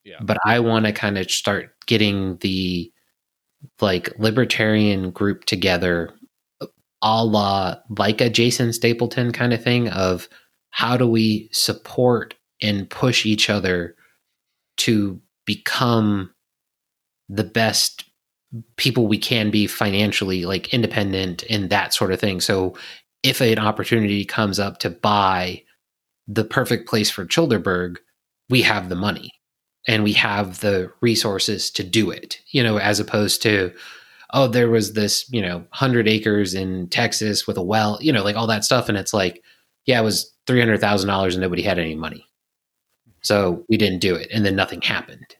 Yeah. But I want to kind of start getting the like libertarian group together a la like a Jason Stapleton kind of thing of how do we support and push each other to become the best people we can be financially like independent and that sort of thing? So if an opportunity comes up to buy the perfect place for childerberg we have the money and we have the resources to do it you know as opposed to oh there was this you know 100 acres in texas with a well you know like all that stuff. And it's like yeah it was $300000 and nobody had any money. So we didn't do it and then nothing happened.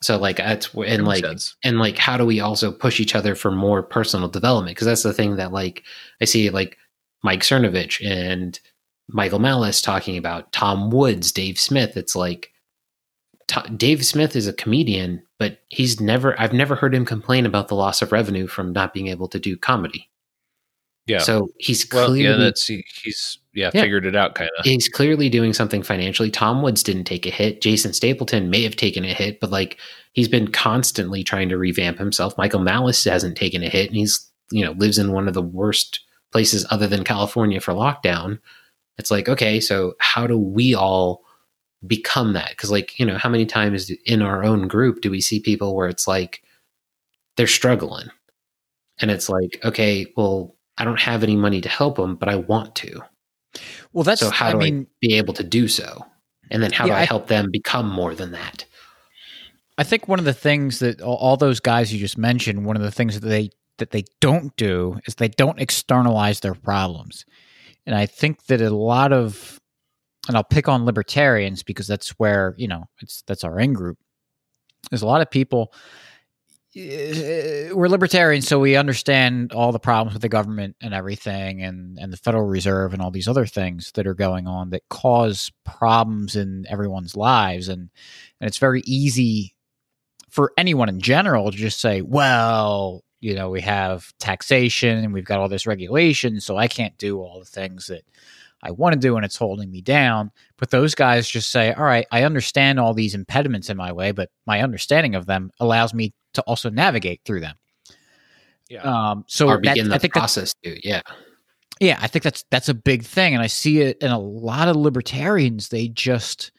So like that's and like sense. and like how do we also push each other for more personal development? Because that's the thing that like i see like mike cernovich and michael malice talking about tom woods dave smith. It's like To- dave smith is a comedian but he's never i've never heard him complain about the loss of revenue from not being able to do comedy Yeah. so he's well, clearly yeah, that's he, he's yeah, Yeah. figured it out kind of. he's clearly doing something financially. Tom Woods didn't take a hit. Jason Stapleton may have taken a hit, but like he's been constantly trying to revamp himself. Michael Malice hasn't taken a hit, and he's you know lives in one of the worst places other than California for lockdown. It's like okay, so how do we all become that? Because like you know, how many times in our own group do we see people where it's like they're struggling, and it's like okay, well. I don't have any money to help them, but I want to Well, that's so how I do mean, I be able to do so? And then how Yeah, do I, I- help them become more than that? I think one of the things that all, those guys you just mentioned, one of the things that they that they don't do is they don't externalize their problems. And I think that a lot of and I'll pick on libertarians because that's where, you know, it's that's our in group. There's a lot of people we're libertarians so we understand all the problems with the government and everything and and the Federal Reserve and all these other things that are going on that cause problems in everyone's lives and and it's very easy for anyone in general to just say, well, you know, we have taxation and we've got all this regulation, so I can't do all the things that I want to do and it's holding me down. But those guys just say, all right, I understand all these impediments in my way, but my understanding of them allows me to also navigate through them. Yeah. Um, so or begin I the think that, process to, yeah. yeah, I think that's that's a big thing, and I see it in a lot of libertarians. They just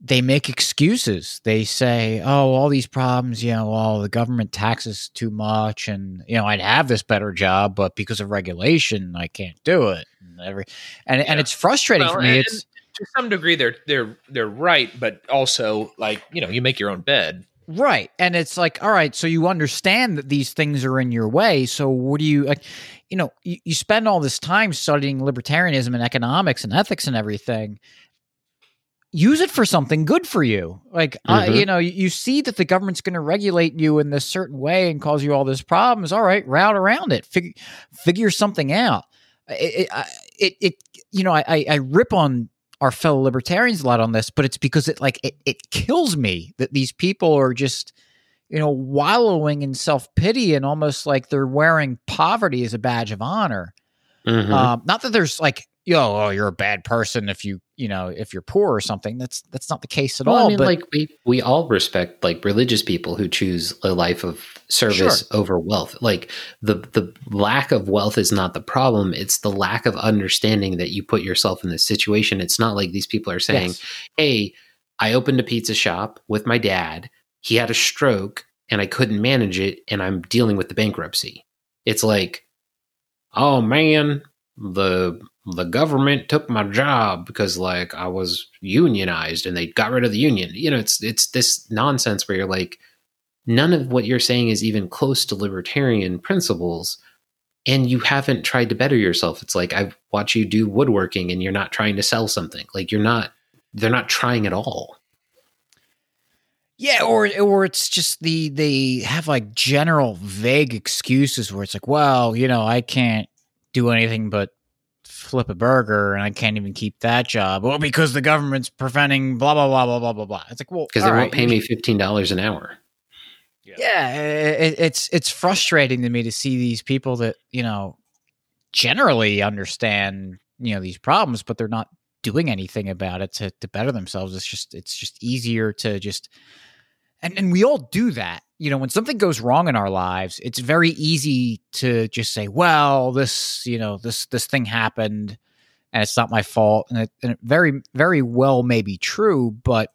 they make excuses. They say, "Oh, all these problems, you know, all the government taxes too much, and you know, I'd have this better job, but because of regulation, I can't do it." And every and and it's frustrating Well, for me. It's to some degree they're they're they're right, but also like, you know, you make your own bed. Right. And it's like, all right, so you understand that these things are in your way. So what do you like, you know, you, you spend all this time studying libertarianism and economics and ethics and everything. Use it for something good for you. Like, uh, Mhm. you know, you, you see that the government's going to regulate you in this certain way and cause you all this problems. All right, route around it. Figure figure something out. It, it, it, it you know, I, I, I rip on our fellow libertarians a lot on this, but it's because it like it, it kills me that these people are just you know wallowing in self pity and almost like they're wearing poverty as a badge of honor. Mhm. Um, not that there's like yo, oh, you're a bad person if you you know if you're poor or something. That's that's not the case at well, all. I mean, but like we we all respect like religious people who choose a life of service over wealth. Like the the lack of wealth is not the problem; it's the lack of understanding that you put yourself in this situation. It's not like these people are saying, yes. hey, I opened a pizza shop with my dad. He had a stroke and I couldn't manage it, and I'm dealing with the bankruptcy. It's like, oh man, the the government took my job because like I was unionized and they got rid of the union. You know, it's it's this nonsense where you're like, none of what you're saying is even close to libertarian principles. And you haven't tried to better yourself. It's like I watch you do woodworking and you're not trying to sell something. Like you're not they're not trying at all. Yeah, or or it's just the they have like general vague excuses where it's like, well, you know, I can't do anything but flip a burger and I can't even keep that job. Well, because the government's preventing blah blah blah blah blah blah blah. It's like, well, because they all won't pay me fifteen dollars an hour. Yeah, it, it's it's frustrating to me to see these people that you know generally understand you know these problems, but they're not doing anything about it to to better themselves. It's just it's just easier to just and and we all do that. You know, when something goes wrong in our lives, it's very easy to just say, "Well, this you know this this thing happened." And it's not my fault, and it, and it very, very well may be true, but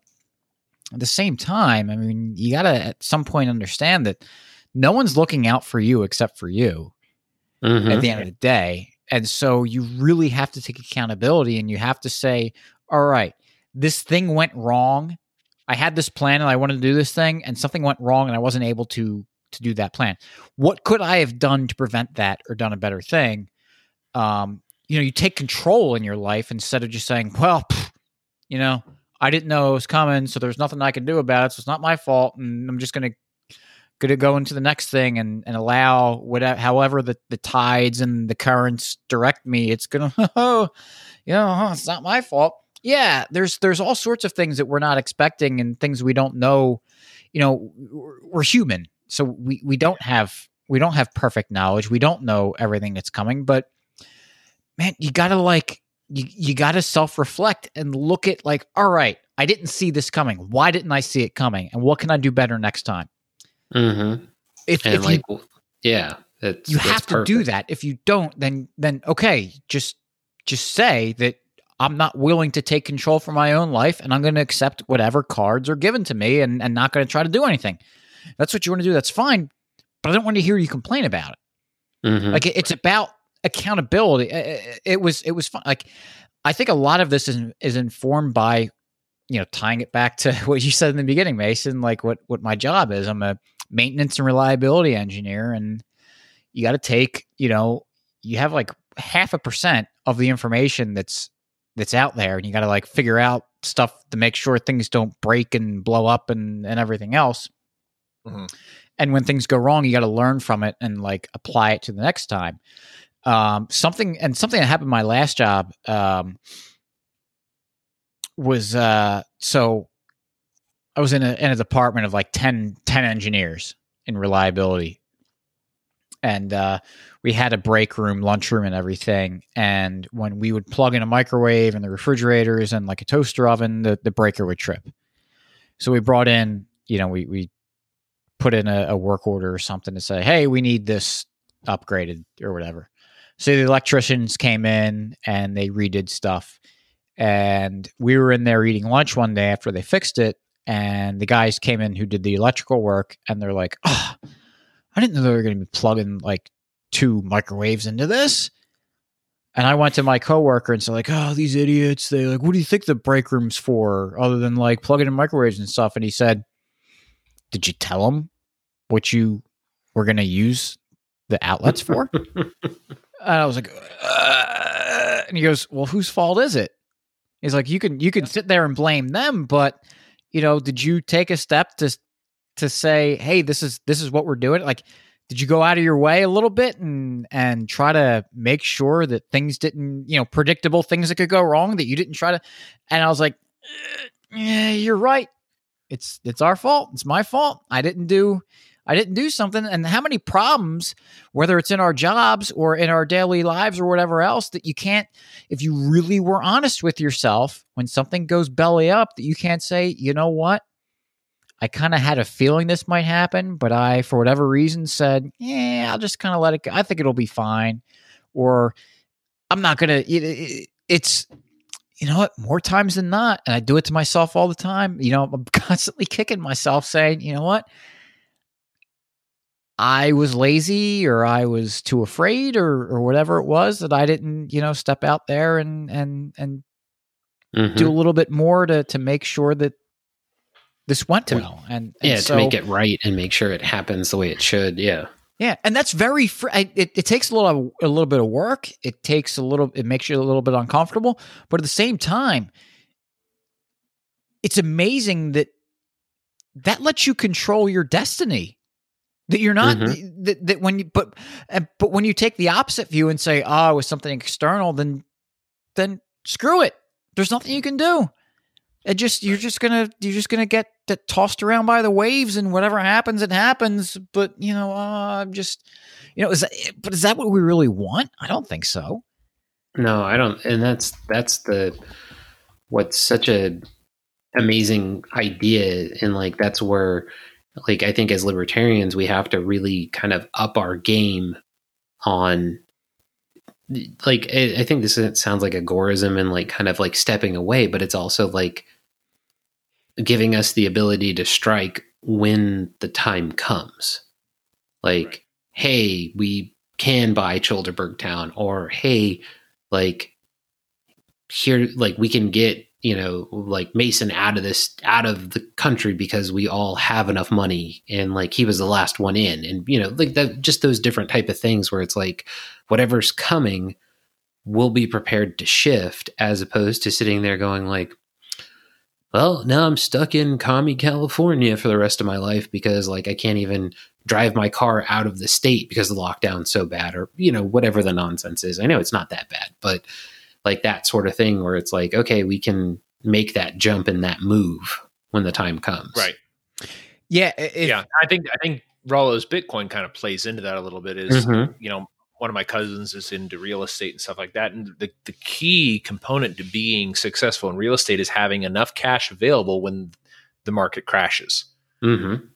at the same time, I mean, you got to at some point understand that no one's looking out for you except for you Mhm. at the end of the day. And so you really have to take accountability and you have to say, all right, this thing went wrong. I had this plan and I wanted to do this thing and something went wrong and I wasn't able to to do that plan. What could I have done to prevent that or done a better thing? Um, you know, you take control in your life instead of just saying, well, pff, you know, I didn't know it was coming, so there's nothing I can do about it. So it's not my fault, and I'm just gonna gonna go into the next thing and, and allow whatever however the, the tides and the currents direct me. It's gonna *laughs* oh, you know, it's not my fault. Yeah, there's there's all sorts of things that we're not expecting and things we don't know. You know, we're, we're human, so we we don't have we don't have perfect knowledge. We don't know everything that's coming, but man, you gotta like you, you got to self reflect and look at like, all right, I didn't see this coming. Why didn't I see it coming? And what can I do better next time? Mm-hmm. If, And if like, you, yeah, that's, you that's have to do that. If you don't, then then okay, just just say that I'm not willing to take control for my own life, and I'm going to accept whatever cards are given to me, and and not going to try to do anything. That's what you want to do. That's fine, but I don't want to hear you complain about it. Mm-hmm. like it- it's about accountability it was it was fun. Like i think a lot of this is is informed by you know tying it back to *laughs* what you said in the beginning mason like what what my job is. I'm a maintenance and reliability engineer and you got to take you know you have like half a percent of the information that's that's out there and you got to like figure out stuff to make sure things don't break and blow up and and everything else. Mhm. and when things go wrong you got to learn from it and like apply it to the next time um something and something that happened my last job um was uh so i was in a in a department of like 10 10 engineers in reliability. And uh we had a break room lunchroom and everything. And when we would plug in a microwave and the refrigerators and like a toaster oven the, the breaker would trip. So we brought in you know we we put in a, a work order or something to say hey we need this upgraded or whatever so the electricians came in and they redid stuff. And we were in there eating lunch one day after they fixed it. And the guys came in who did the electrical work and they're like, oh, I didn't know they were going to be plugging like two microwaves into this. And I went to my coworker and said, like, oh, these idiots. They like, what do you think the break room's for other than like plugging in microwaves and stuff? And he said, did you tell them what you were going to use the outlets for? *laughs* And I was like, uh, and he goes, "Well, whose fault is it?" He's like, "You can you can sit there and blame them, but you know, did you take a step to to say, hey, this is this is what we're doing? Like, did you go out of your way a little bit and and try to make sure that things didn't, you know, predictable things that could go wrong that you didn't try to?" And I was like, "Uh, "Yeah, you're right. It's it's our fault. It's my fault. I didn't do." I didn't do something. And how many problems, whether it's in our jobs or in our daily lives or whatever else, that you can't, if you really were honest with yourself, when something goes belly up, that you can't say, you know what? I kind of had a feeling this might happen, but I, for whatever reason, said, yeah, I'll just kind of let it go. I think it'll be fine. Or I'm not going to, it's, you know what, more times than not, and I do it to myself all the time, you know, I'm *laughs* constantly kicking myself saying, you know what? I was lazy or I was too afraid or or whatever it was that I didn't, you know, step out there and and and Mhm. do a little bit more to to make sure that this went To- well. And, and yeah, so, to make it right and make sure it happens the way it should. Yeah. Yeah, and that's very fr- I, it, it takes a little a little bit of work. It takes a little it makes you a little bit uncomfortable, but at the same time it's amazing that that lets you control your destiny. That you're not Mhm. that, that when you but uh, but when you take the opposite view and say, "Oh, it was something external," then then screw it. There's nothing you can do. It just you're just gonna you're just gonna get tossed around by the waves, and whatever happens, it happens. But you know, uh, I'm just you know, is that, but is that what we really want? I don't think so. No, I don't, and that's that's the what's such a amazing idea, and like that's where, like I think as libertarians we have to really kind of up our game on. Like I I think this sounds like agorism and like kind of like stepping away, but it's also like giving us the ability to strike when the time comes. Like, Right. hey, we can buy Childerberg Town, or hey, like here like we can get you know like mason out of this out of the country because we all have enough money and like he was the last one in. And you know like that just those different type of things where it's like whatever's coming we'll be prepared to shift as opposed to sitting there going like well now i'm stuck in commie california for the rest of my life because like i can't even drive my car out of the state because the lockdown's so bad or you know whatever the nonsense is. I know it's not that bad but like that sort of thing where it's like okay we can make that jump and that move when the time comes Right. Yeah, if, yeah. I think I think Rollo's Bitcoin kind of plays into that a little bit. Is Mhm. you know one of my cousins is into real estate and stuff like that, and the the key component to being successful in real estate is having enough cash available when the market crashes. Mhm.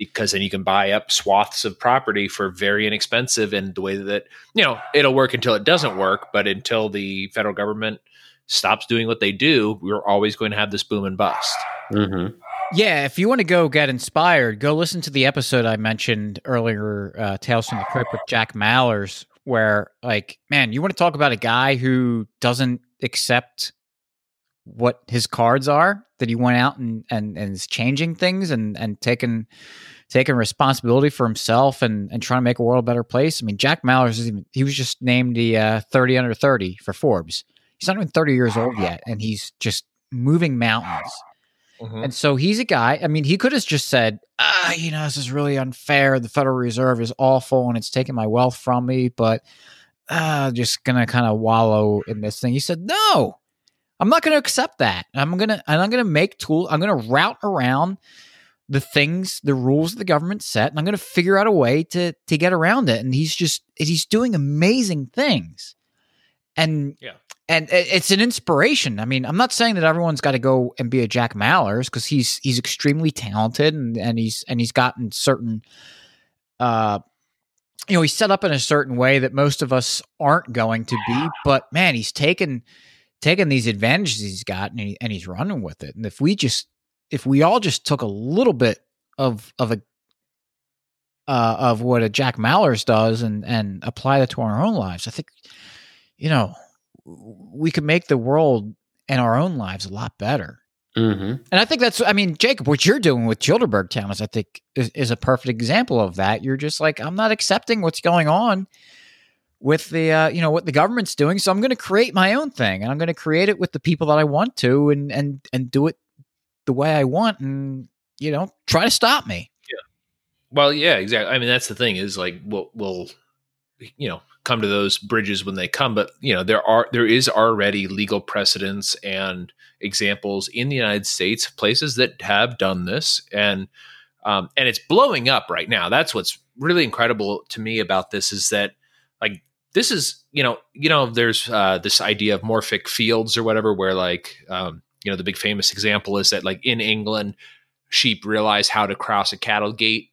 Because then you can buy up swaths of property for very inexpensive and the way that you know it'll work until it doesn't work but until the federal government stops doing what they do we're always going to have this boom and bust Mhm. Yeah, if you want to go get inspired, go listen to the episode I mentioned earlier, uh, Tales from the Crypt with Jack Mallers, where, like, man, you want to talk about a guy who doesn't accept what his cards are, that he went out and, and, and is changing things and, and taking taking responsibility for himself and, and trying to make a world a better place. I mean, Jack Mallers is even, he was just named the uh, 30 under 30 for Forbes. He's not even 30 years old yet, and he's just moving mountains. And so he's a guy. I mean, he could have just said, ah, you know, this is really unfair. The Federal Reserve is awful and it's taking my wealth from me, but uh, just going to kind of wallow in this thing. He said, no, I'm not going to accept that. I'm going to, and I'm going to make tools. I'm going to route around the things, the rules of the government set, and I'm going to figure out a way to, to get around it. And he's just, he's doing amazing things. And Yeah. and it's an inspiration. I mean, I'm not saying that everyone's got to go and be a Jack Mallers because he's he's extremely talented and and he's and he's gotten certain, uh, you know, he's set up in a certain way that most of us aren't going to be. But man, he's taken taken these advantages he's got and, he, and he's running with it. And if we just if we all just took a little bit of of a uh, of what a Jack Mallers does and and apply that to our own lives, I think you know we could make the world and our own lives a lot better. Mhm. And I think that's, I mean, Jacob, what you're doing with Childerberg Town is, I think, is, is a perfect example of that. You're just like, I'm not accepting what's going on with the, uh, you know, what the government's doing. So I'm going to create my own thing, and I'm going to create it with the people that I want to, and and and do it the way I want, and you know, try to stop me. Yeah. well yeah exactly i mean that's the thing is like we'll we'll you know come to those bridges when they come but you know there are there is already legal precedents and examples in the united states places that have done this and um, and it's blowing up right now that's what's really incredible to me about this is that like this is you know you know there's uh, this idea of morphic fields or whatever where like um, you know the big famous example is that like in england sheep realize how to cross a cattle gate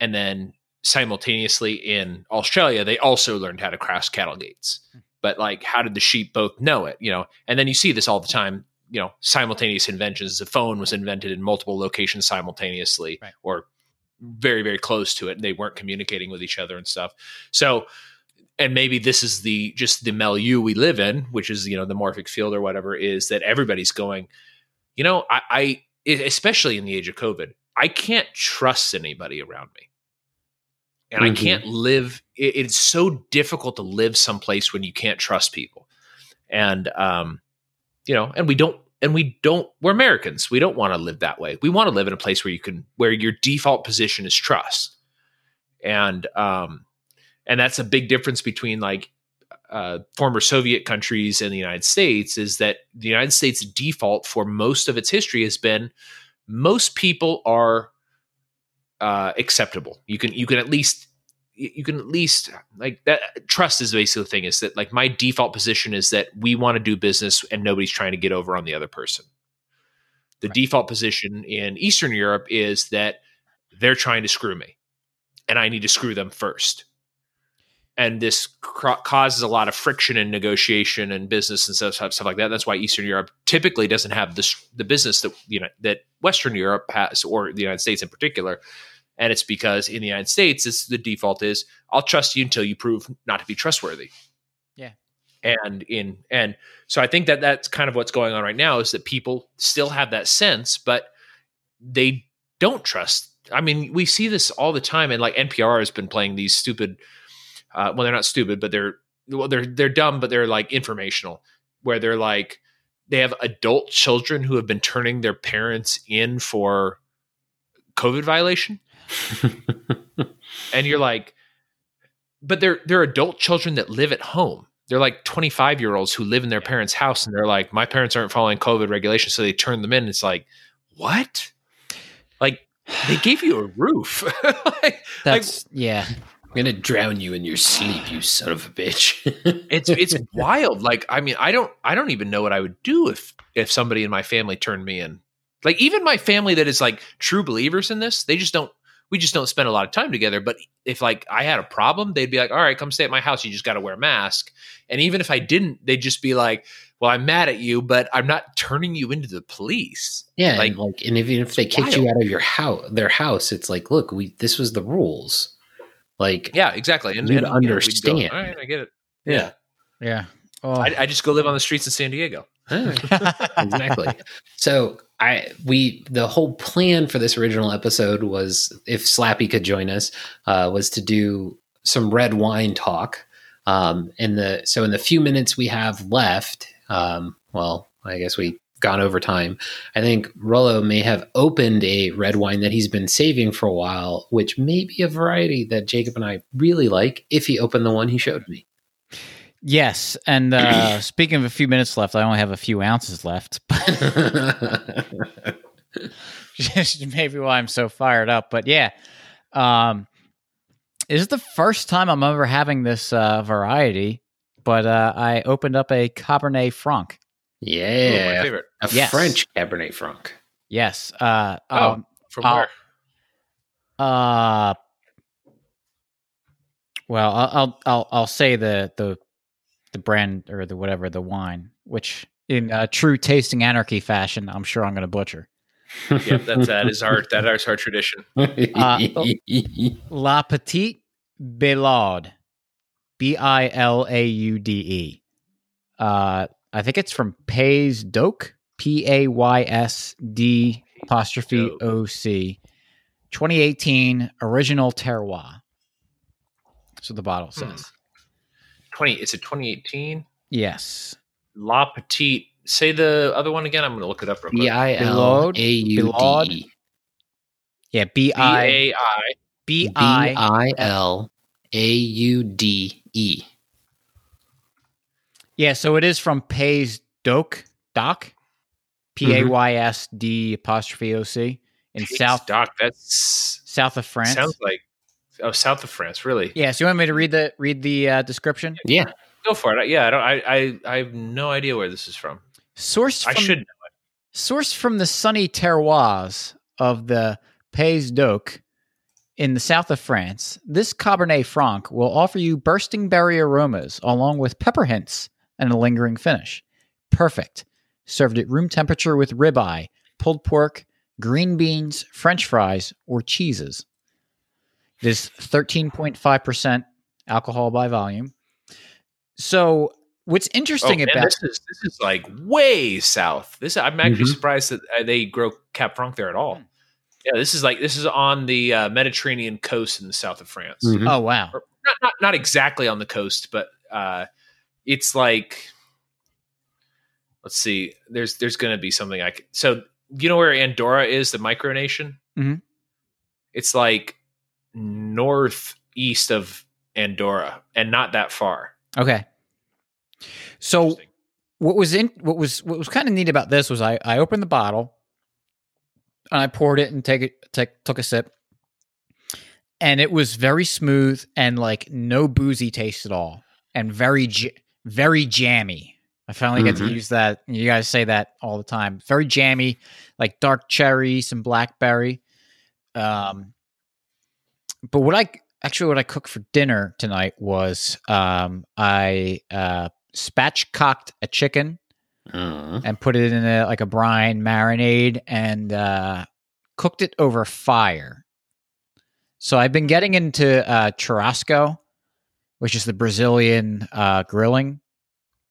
and then simultaneously in australia they also learned how to cross cattle gates. Hmm. But like how did the sheep both know it you know? And then you see this all the time you know simultaneous inventions. The phone was invented in multiple locations simultaneously Right. or very very close to it and they weren't communicating with each other and stuff. So and maybe this is the just the milieu we live in which is you know the morphic field or whatever is that everybody's going you know i, I especially in the age of covid i can't trust anybody around me and i Mhm. can't live it, it's so difficult to live someplace when you can't trust people and um you know and we don't and we don't we're Americans. We don't want to live that way. We want to live in a place where you can where your default position is trust. And um and that's a big difference between like uh, former Soviet countries and the United States is that the United States default for most of its history has been most people are uh, acceptable. You can you can at least you can at least like that trust is basically the thing is that like my default position is that we want to do business and nobody's trying to get over on the other person. The Right. default position in Eastern Europe is that they're trying to screw me and I need to screw them first. And this cr- causes a lot of friction in negotiation and business and stuff, stuff like that. That's why Eastern Europe typically doesn't have this the business that you know that Western Europe has, or the United States in particular. And it's because in the United States, it's the default is I'll trust you until you prove not to be trustworthy. Yeah. And in and so I think that that's kind of what's going on right now is that people still have that sense, but they don't trust. I mean, we see this all the time, and like NPR has been playing these stupid. Uh, well, they're not stupid, but they're well, they're they're dumb, but they're like informational, where they're like they have adult children who have been turning their parents in for COVID violation. And you're like but they're they're adult children that live at home. They're like 25 year olds who live in their parents house and they're like my parents aren't following covid regulations so they turn them in. It's like what? Like they gave you a roof. *laughs* Like, That's yeah. I'm gonna drown you in your sleep, you son of a bitch. *laughs* it's it's wild. Like i mean i don't i don't even know what i would do if if somebody in my family turned me in. Like even my family that is like true believers in this they just don't we just don't spend a lot of time together. But if like i had a problem they'd be like all right come stay at my house. You just got to wear a mask. And even if i didn't they'd just be like well i'm mad at you but i'm not turning you into the police. Yeah, Like, and like, and even if they kicked you out of your house, their house, it's like, look, we this was the rules. Like, yeah exactly and, You'd and, you know, go, understand. all right i get it yeah, Yeah. Oh. I, I just go live on the streets in san diego *laughs* exactly. So I we the whole plan for this original episode was if Slappy could join us uh, was to do some red wine talk. Um, in the so in the few minutes we have left, um, well, I guess we gone over time. I think Rollo may have opened a red wine that he's been saving for a while, which may be a variety that Jacob and I really like. If he opened the one he showed me. yes. And uh, *clears throat* speaking of a few minutes left, I only have a few ounces left. *laughs* *laughs* Maybe why I'm so fired up. But yeah. Um this is the first time I'm ever having this uh, variety, but uh, I opened up a Cabernet Franc. Ooh, my favorite a Yes. French Cabernet Franc. Yes. Uh, Oh. um, from I'll- where Uh, well, I'll, I'll I'll I'll say the the the brand or the whatever the wine, which in uh, true tasting anarchy fashion, I'm sure I'm going to butcher. yeah that's that is our that is our tradition *laughs* Uh, La Petite Bilaude, B I L A U D E. Uh, I think it's from Pays d'Oc, P A Y S D apostrophe O C, 2018 original terroir. So the bottle Hmm. says. 20 it's a 2018 Yes. La Petite. Say the other one again. I'm going to look it up real quick. B I L A U D E. Yeah, B B I A I. B B I I L A U D E. Yeah, so it is from Pays d'Oc, Doc, P A Y S D apostrophe O C in South Doc. That's south of France. sounds like oh south of France. Really? yeah, so you want me to read the read the uh, description? Yeah. Go for it. Yeah, I don't. I I, I have no idea where this is from. Sourced I from, should. sourced from the sunny terroirs of the Pays d'Oc in the south of France, this Cabernet Franc will offer you bursting berry aromas along with pepper hints and a lingering finish. Perfect. Served at room temperature with ribeye, pulled pork, green beans, french fries, or cheeses. It is 13.5% alcohol by volume. So, what's interesting Oh, man, about this is this is like way south. This I'm actually Mhm. surprised that uh, they grow Cab Franc there at all. Hmm. Yeah, this is like this is on the uh, Mediterranean coast in the south of France. Mhm. Oh wow. Or not, not not exactly on the coast, but uh, it's like let's see. There's there's going to be something I could. So you know where Andorra is, the micronation. Mhm. It's like northeast of Andorra, and not that far. Okay. So what was in what was what was kind of neat about this was I I opened the bottle and I poured it and take it take took a sip. And it was very smooth and like no boozy taste at all and very very jammy. I finally get to Mhm. use that. You guys say that all the time. Very jammy, like dark cherry, some blackberry. Um but what I actually what I cooked for dinner tonight was um I uh spatchcocked a chicken Uh, and put it in a like a brine marinade and uh, cooked it over fire. So I've been getting into uh, churrasco, which is the Brazilian uh, grilling.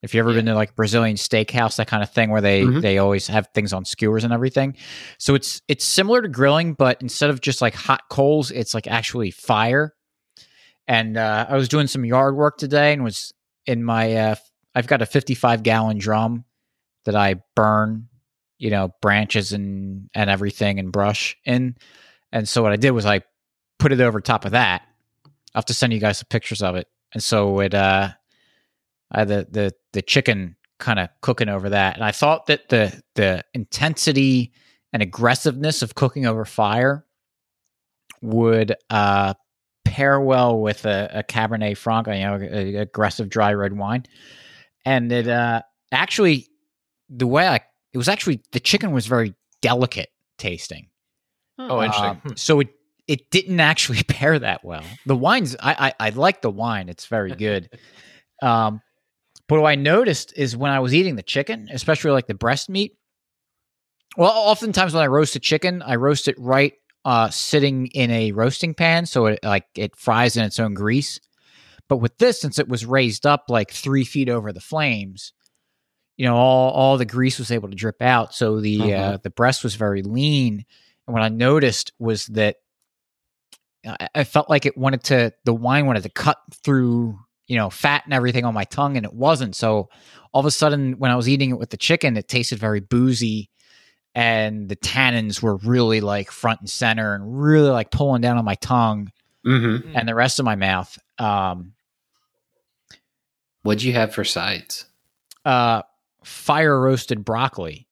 If you've ever been to like Brazilian steakhouse, that kind of thing, where they Mhm. they always have things on skewers and everything. So it's it's similar to grilling, but instead of just like hot coals, it's like actually fire. And uh, I was doing some yard work today, and was in my uh, I've got a 55 gallon drum that I burn, you know, branches and and everything and brush in. And so what I did was I put it over top of that. I'll have to send you guys some pictures of it. And so it uh I had the the the chicken kind of cooking over that. And I thought that the the intensity and aggressiveness of cooking over fire would uh pair well with a, a Cabernet Franc, you know, a, a aggressive dry red wine. And it uh actually the way I it was actually the chicken was very delicate tasting. Oh, interesting. Um, so it it didn't actually *laughs* pair that well. The wines I I, I like the wine; it's very *laughs* good. um, but what I noticed is when I was eating the chicken, especially like the breast meat. Well, oftentimes when I roast a chicken, I roast it right uh, sitting in a roasting pan, so it like it fries in its own grease. But with this, since it was raised up like three feet over the flames, you know, all all the grease was able to drip out. So the uh, Mhm. the breast was very lean. And what I noticed was that I, I felt like it wanted to the wine wanted to cut through you know fat and everything on my tongue, and it wasn't. So all of a sudden, when I was eating it with the chicken, it tasted very boozy. And the tannins were really like front and center and really like pulling down on my tongue mm-hmm. and the rest of my mouth. Um, What'd you have for sides? uh, fire roasted broccoli,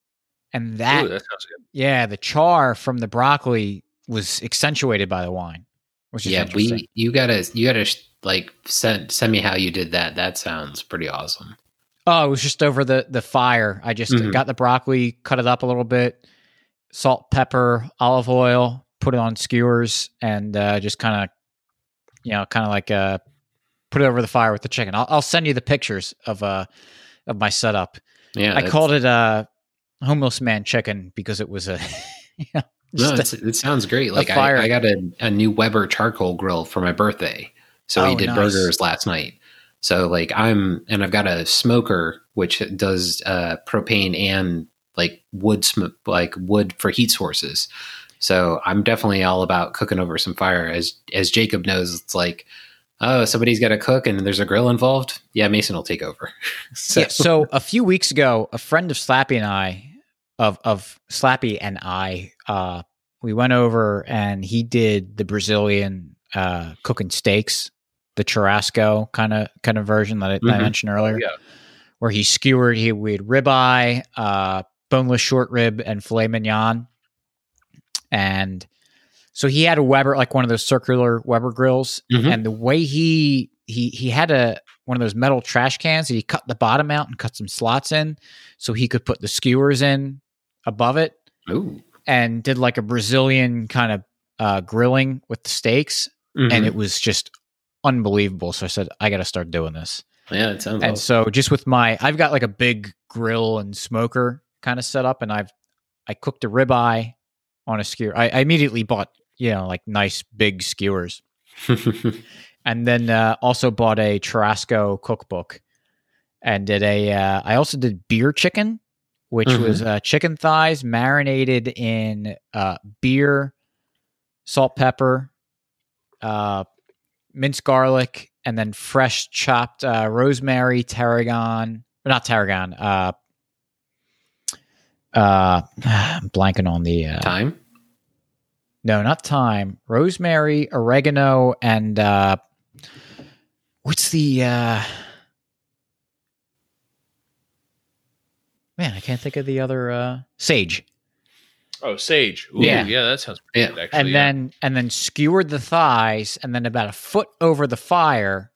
and that, Ooh, that good. yeah, the char from the broccoli was accentuated by the wine. Which Yeah, we you gotta you gotta like send send me how you did that. That sounds pretty awesome. Oh, it was just over the the fire. I just Mhm. got the broccoli, cut it up a little bit, salt, pepper, olive oil, put it on skewers, and uh, just kind of, you know, kind of like uh, put it over the fire with the chicken. I'll, I'll send you the pictures of uh of my setup. Yeah, I called it uh homeless man chicken because it was a, *laughs* you know, No, it sounds great. Like. I, I got a, a new Weber charcoal grill for my birthday, so Oh, we did nice. burgers last night. So like I'm and I've got a smoker which does uh, propane and like wood sm- like wood for heat sources. So I'm definitely all about cooking over some fire. As as Jacob knows, it's like oh somebody's got to cook and there's a grill involved. Yeah, Mason will take over. *laughs* so, yeah, so a few weeks ago, a friend of Slappy and I, of of Slappy and I, uh, we went over and he did the Brazilian uh, cooking steaks, the churrasco kind of kind of version that I, that I mentioned earlier, Yeah. where he skewered. He we had ribeye, uh, boneless short rib, and filet mignon, and so he had a Weber like one of those circular Weber grills, Mhm. and the way he he he had a one of those metal trash cans that he cut the bottom out and cut some slots in so he could put the skewers in above it Ooh. and did like a Brazilian kind of uh, grilling with the steaks and Mhm. it was just unbelievable. So I said, I got to start doing this. yeah, it sounds And awesome. so just with my, I've got like a big grill and smoker kind of set up and I've, I cooked a ribeye on a skewer. I, I immediately bought, you know, like nice big skewers *laughs* and then uh, also bought a churrasco cookbook and did a uh, i also did beer chicken which Mhm. was uh, chicken thighs marinated in uh, beer salt pepper uh, minced garlic and then fresh chopped uh, rosemary tarragon or not tarragon uh, uh, *sighs* I'm blanking on the uh, Time. no, not thyme, rosemary, oregano, and uh, what's the man? I can't think of the other uh, sage. Oh, sage. Ooh, Yeah. yeah, that sounds pretty Yeah. good, actually. and yeah. then and then skewered the thighs and then about a foot over the fire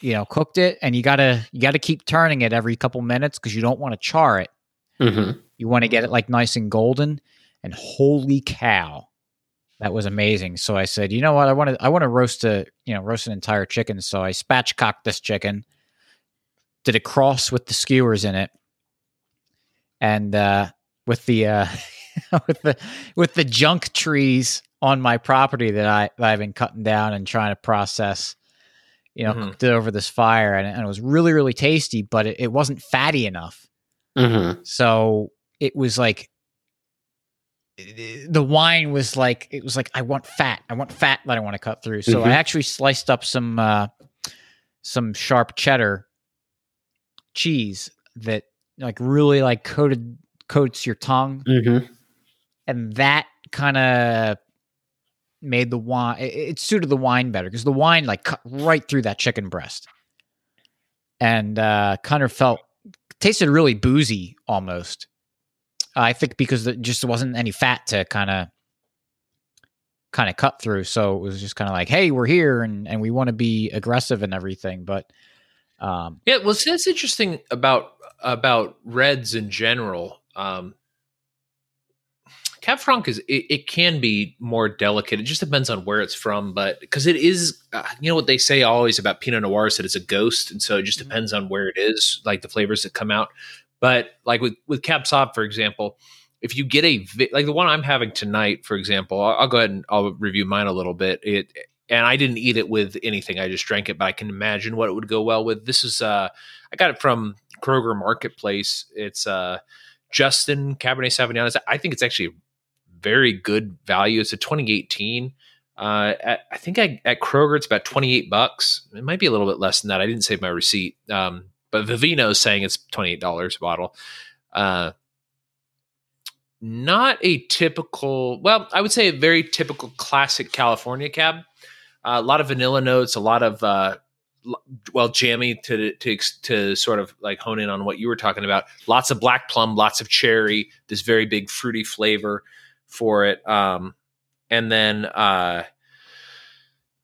you know cooked it and you gotta you gotta keep turning it every couple minutes because you don't want to char it Mm-hmm. you want to get it like nice and golden and holy cow that was amazing so i said you know what i want to i want to roast a you know roast an entire chicken so i spatchcocked this chicken did a cross with the skewers in it and uh with the uh *laughs* with the with the junk trees on my property that I that I've been cutting down and trying to process, you know, Mhm. cooked it over this fire, and, and it was really really tasty, but it, it wasn't fatty enough. Mm-hmm. So it was like the wine was like it was like I want fat, I want fat that I want to cut through. So I Mhm. actually sliced up some uh, some sharp cheddar cheese that like really like coated coats your tongue. Mm-hmm. and that kind of made the wine it, it suited the wine better because the wine like cut right through that chicken breast. And uh kind of felt tasted really boozy almost. I think because there just wasn't any fat to kind of kind of cut through. So it was just kind of like hey we're here and and we want to be aggressive and everything but um Yeah, well, see, that's interesting about about reds in general. Um, Cab Franc is it, it can be more delicate. It just depends on where it's from, but because it is, uh, you know what they say always about Pinot Noir is that it's a ghost, and so it just Mhm. depends on where it is, like the flavors that come out. But like with with Cab Sauv, for example, if you get a vi- like the one I'm having tonight, for example, I'll, I'll go ahead and I'll review mine a little bit. It and I didn't eat it with anything. I just drank it, but I can imagine what it would go well with. This is uh I got it from Kroger Marketplace. It's uh Justin Cabernet Sauvignon. I think it's actually very good value. It's a 2018. Uh, at, I think I, at Kroger it's about 28 bucks. It might be a little bit less than that. I didn't save my receipt. Um, but Vivino is saying it's $28 a bottle. Uh, not a typical, well, I would say a very typical classic California cab. Uh, a lot of vanilla notes, a lot of uh, well, jammy to to to sort of like hone in on what you were talking about. Lots of black plum, lots of cherry. This very big fruity flavor for it. Um, and then, uh,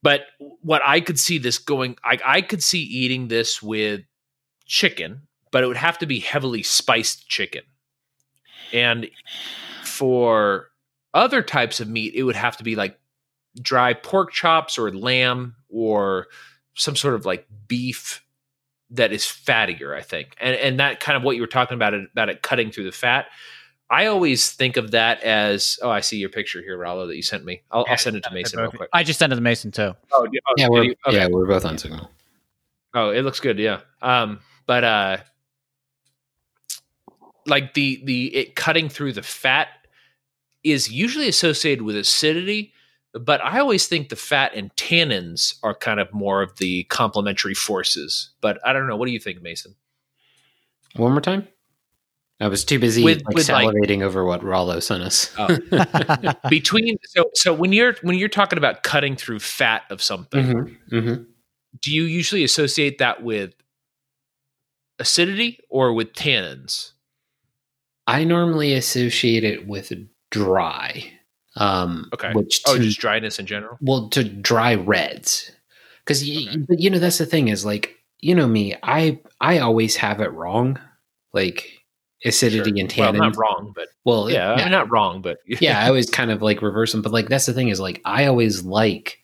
but what I could see this going, I, I could see eating this with chicken, but it would have to be heavily spiced chicken. And for other types of meat, it would have to be like dry pork chops or lamb or some sort of like beef that is fattier, I think. And and that kind of what you were talking about it, about it cutting through the fat. I always think of that as oh, I see your picture here, Rollo, that you sent me. I'll, I'll send it to Mason real quick. I just sent it to Mason too. Oh, yeah, oh, Yeah, we're you? Okay. yeah we're both on signal. Oh, it looks good, yeah. Um, but uh like the the it cutting through the fat is usually associated with acidity, but I always think the fat and tannins are kind of more of the complementary forces. But I don't know. What do you think, Mason? One more time. I was too busy With- like with, like- over what Rollo sent us. Oh. *laughs* Between so so when you're when you're talking about cutting through fat of something, hmm hmm do you usually associate that with acidity or with tannins? I normally associate it with dry. Um, Okay. Which Oh, just dryness in general. well to dry reds because Okay. but you know that's the thing is like you know me i i always have it wrong like acidity Sure. and Well, tannin not wrong, but well yeah, yeah, not wrong, but *laughs* yeah i always kind of like reverse them but like that's the thing is like i always like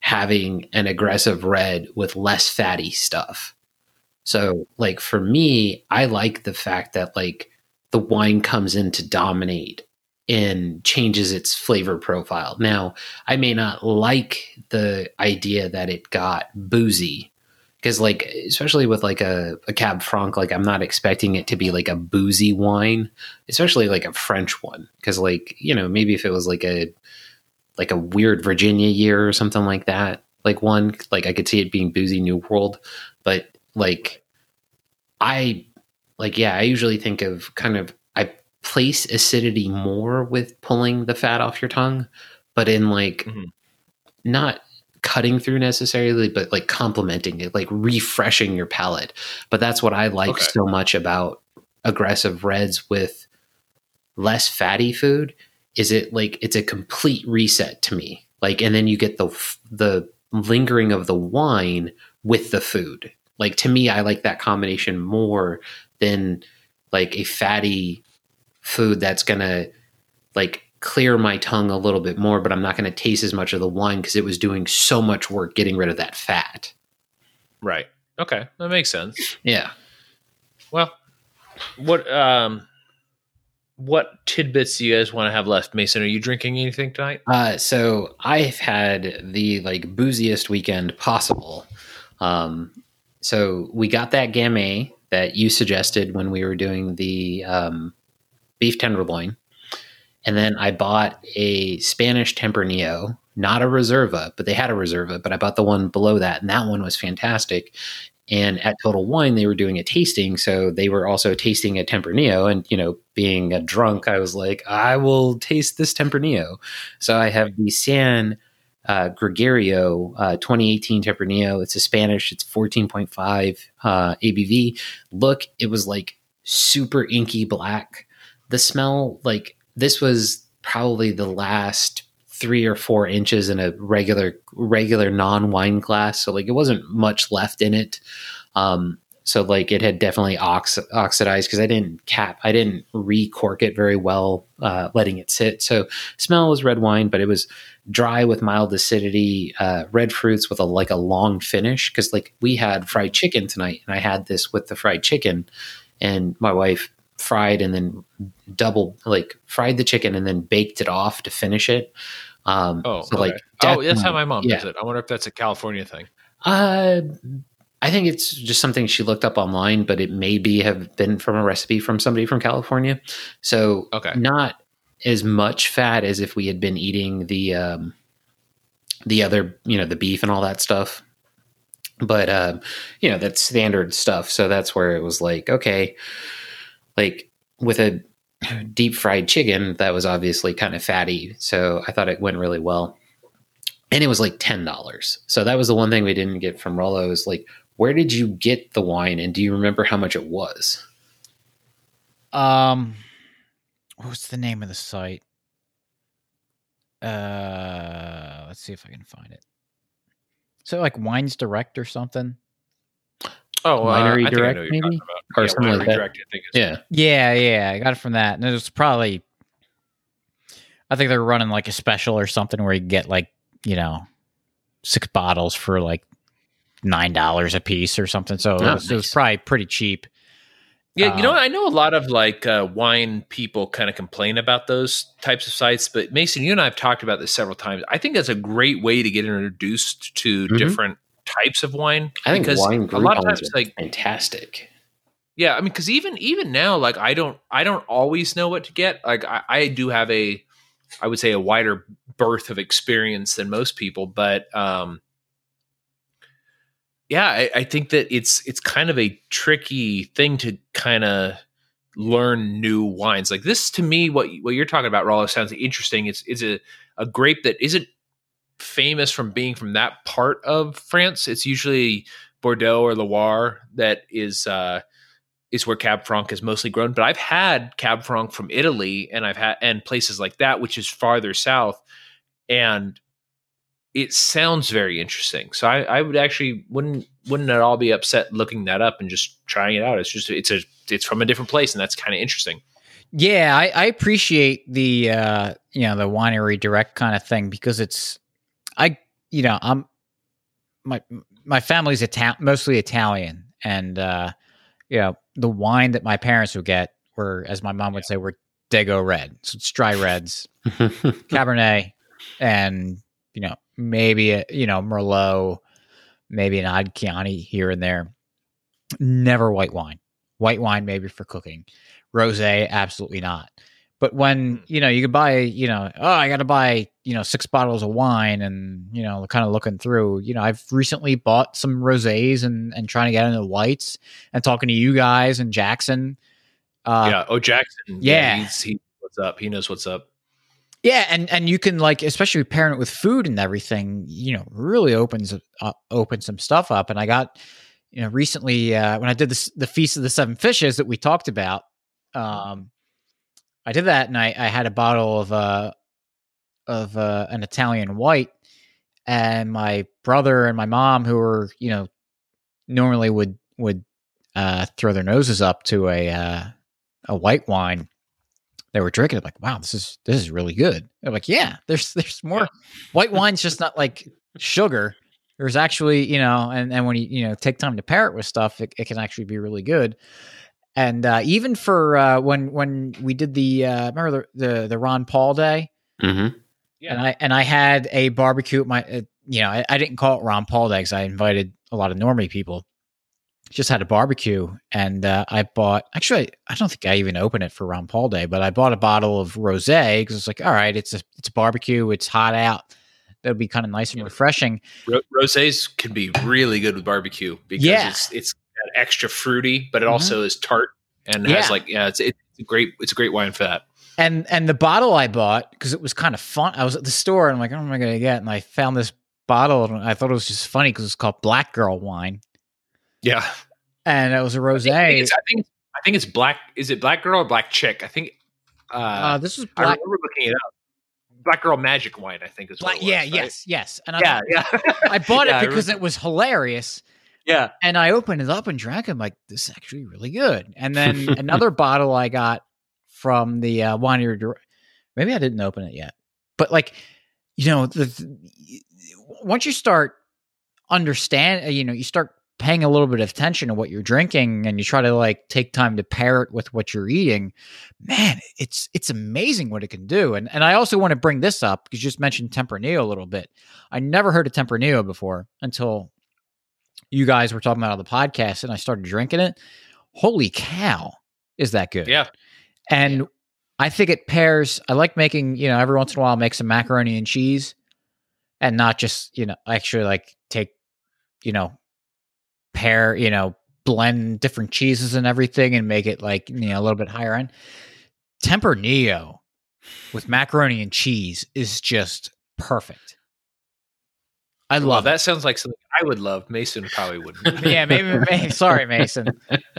having an aggressive red with less fatty stuff so like for me i like the fact that like the wine comes in to dominate and changes its flavor profile now I may not like the idea that it got boozy because, like, especially with like a, a Cab Franc, like I'm not expecting it to be like a boozy wine, especially like a French one. Because, like, you know, maybe if it was like a like a weird Virginia year or something like that, like one, like I could see it being boozy New World, but like I like yeah, I usually think of kind of place acidity more with pulling the fat off your tongue, but in like Mhm. not cutting through necessarily, but like complementing it, like refreshing your palate. But that's what I like Okay. so much about aggressive reds with less fatty food is it like it's a complete reset to me like and then you get the the lingering of the wine with the food like to me i like that combination more than like a fatty food that's gonna like clear my tongue a little bit more but i'm not gonna taste as much of the wine because it was doing so much work getting rid of that fat Right. Okay, that makes sense. yeah Well, what um, what tidbits do you guys want to have left, Mason? Are you drinking anything tonight? Uh, so I've had the like booziest weekend possible. Um, so we got that gamay that you suggested when we were doing the um, beef tenderloin, and then I bought a Spanish Tempranillo, not a Reserva, but they had a Reserva, but I bought the one below that, and that one was fantastic. And at Total Wine, they were doing a tasting, so they were also tasting a Tempranillo. And you know, being a drunk, I was like, I will taste this Tempranillo. So I have the San uh, Gregorio uh, 2018 Tempranillo. It's a Spanish. It's 14.5 uh, ABV. Look, it was like super inky black. The smell, like this was probably the last three or four inches in a regular regular non wine glass. So like it wasn't much left in it. Um, so like it had definitely ox- oxidized because I didn't cap, I didn't recork it very well, uh, letting it sit. So smell was red wine, but it was dry with mild acidity, uh, red fruits with a like a long finish. Because like we had fried chicken tonight, and I had this with the fried chicken, and my wife fried and then double like fried the chicken and then baked it off to finish it. Um, Oh, so okay. like oh, that's how my mom yeah. does it. I wonder if that's a California thing. Uh, I think it's just something she looked up online, but it may be have been from a recipe from somebody from California. So Okay. not as much fat as if we had been eating the um, the other, you know, the beef and all that stuff. But um, you know, that's standard stuff. So that's where it was like, okay, like with a deep fried chicken, that was obviously kind of fatty. So I thought it went really well and it was like ten dollars. So that was the one thing we didn't get from Rollo is like, where did you get the wine, and do you remember how much it was? Um, what's the name of the site? Uh, let's see if I can find it. So like Wines Direct or something. Oh, uh, Winery I think I know Direct, what you're maybe? talking. Or yeah, something like Winery that. Direct, I think Yeah, Yeah, yeah, I got it from that, and it was probably. I think they're running like a special or something where you get like you know six bottles for like nine dollars a piece or something. So it, Oh, was, it was probably pretty cheap. Yeah, you know, Uh. I know a lot of like uh, wine people kind of complain about those types of sites, but Mason, you and I have talked about this several times. I think that's a great way to get introduced to Mhm. different types of wine. I think because wine a lot of times, like fantastic. yeah, I mean, because even even now, like I don't I don't always know what to get. Like I, I do have a, I would say a wider berth of experience than most people, but um, yeah, I, I think that it's it's kind of a tricky thing to kind of learn new wines. Like this, to me, what what you're talking about, Rollo, sounds interesting. It's it's a a grape that isn't famous from being from that part of France. It's usually Bordeaux or Loire that is uh, is where Cab Franc is mostly grown. But I've had Cab Franc from Italy, and I've had and places like that, which is farther south, and it sounds very interesting. So I, I would actually wouldn't wouldn't at all be upset looking that up and just trying it out. It's just it's a it's from a different place, and that's kind of interesting. Yeah, I, I appreciate the uh, you know the winery direct kind of thing because it's I you know I'm my my family's Ital- mostly Italian and uh, you know the wine that my parents would get were as my mom would say were Dago red, so it's dry reds, *laughs* Cabernet, and you know maybe a, you know Merlot, maybe an odd Chianti here and there. Never white wine. White wine maybe for cooking. Rosé, absolutely not. But when you know you could buy, you know, oh, I got to buy, you know, six bottles of wine, and you know, kind of looking through. You know, I've recently bought some rosés and and trying to get into whites, and talking to you guys and Jackson. Uh, yeah. Oh, Jackson. yeah. he's he. What's up? He knows what's up. Yeah, and and you can like, especially pairing it with food and everything, you know, really opens uh, opens some stuff up. And I got, you know, recently uh, when I did this, the feast of the seven fishes that we talked about, um, I did that, and I I had a bottle of uh of uh, an Italian white, and my brother and my mom, who were you know normally would would uh, throw their noses up to a uh, a white wine they were drinking it like wow this is this is really good. They're like yeah there's there's more. White wine's just not like sugar. There's actually you know and and when you you know take time to pair it with stuff it, it can actually be really good and uh even for uh when when we did the uh remember the the, the ron paul day Mm-hmm. Yeah. and i and i had a barbecue at my uh, you know I, I didn't call it ron paul day because i invited a lot of normie people just had a barbecue and uh, I bought actually I don't think I even opened it for Ron Paul Day, but I bought a bottle of rosé because it's like, all right, it's a it's a barbecue, it's hot out. that'd be kind of nice and Yeah. refreshing. Ro- rosés can be really good with barbecue because Yeah. it's it's extra fruity, but it Mhm. also is tart and Yeah. has like yeah, it's it's a great it's a great wine for that. And and the bottle I bought because it was kind of fun. I was at the store and I'm like, what am I gonna get? And I found this bottle and I thought it was just funny because it's called Black Girl Wine Yeah, and it was a think, rosé. it's, I think I think it's black. Is it black girl or black chick? I think. Uh, Uh, this was I black. remember looking it up. Black girl magic wine. I think is what black was, yeah, right? yes, yes. And I, yeah, yeah. I bought *laughs* Yeah, it because it was hilarious. Yeah. and I opened it up and drank. it. I'm like, this is actually really good. And *laughs* then another bottle I got from the uh, winery. Maybe I didn't open it yet, but like, you know, the, the- once you start understand, uh, you know, you start paying a little bit of attention to what you're drinking, and you try to like take time to pair it with what you're eating. Man, it's it's amazing what it can do. And and I also want to bring this up because you just mentioned Tempranillo a little bit. I never heard of Tempranillo before until you guys were talking about on the podcast and I started drinking it. Holy cow, is that good? Yeah. And I think it pairs. I like making, you know, every once in a while, make some macaroni and cheese and not just, you know, actually like take, you know, pair, you know, blend different cheeses and everything and make it like, you know, a little bit higher end. Tempranillo with macaroni and cheese is just perfect. I Well, love that sounds like something I would love. Mason probably wouldn't. *laughs* Yeah, maybe, maybe *laughs* sorry, Mason. *laughs*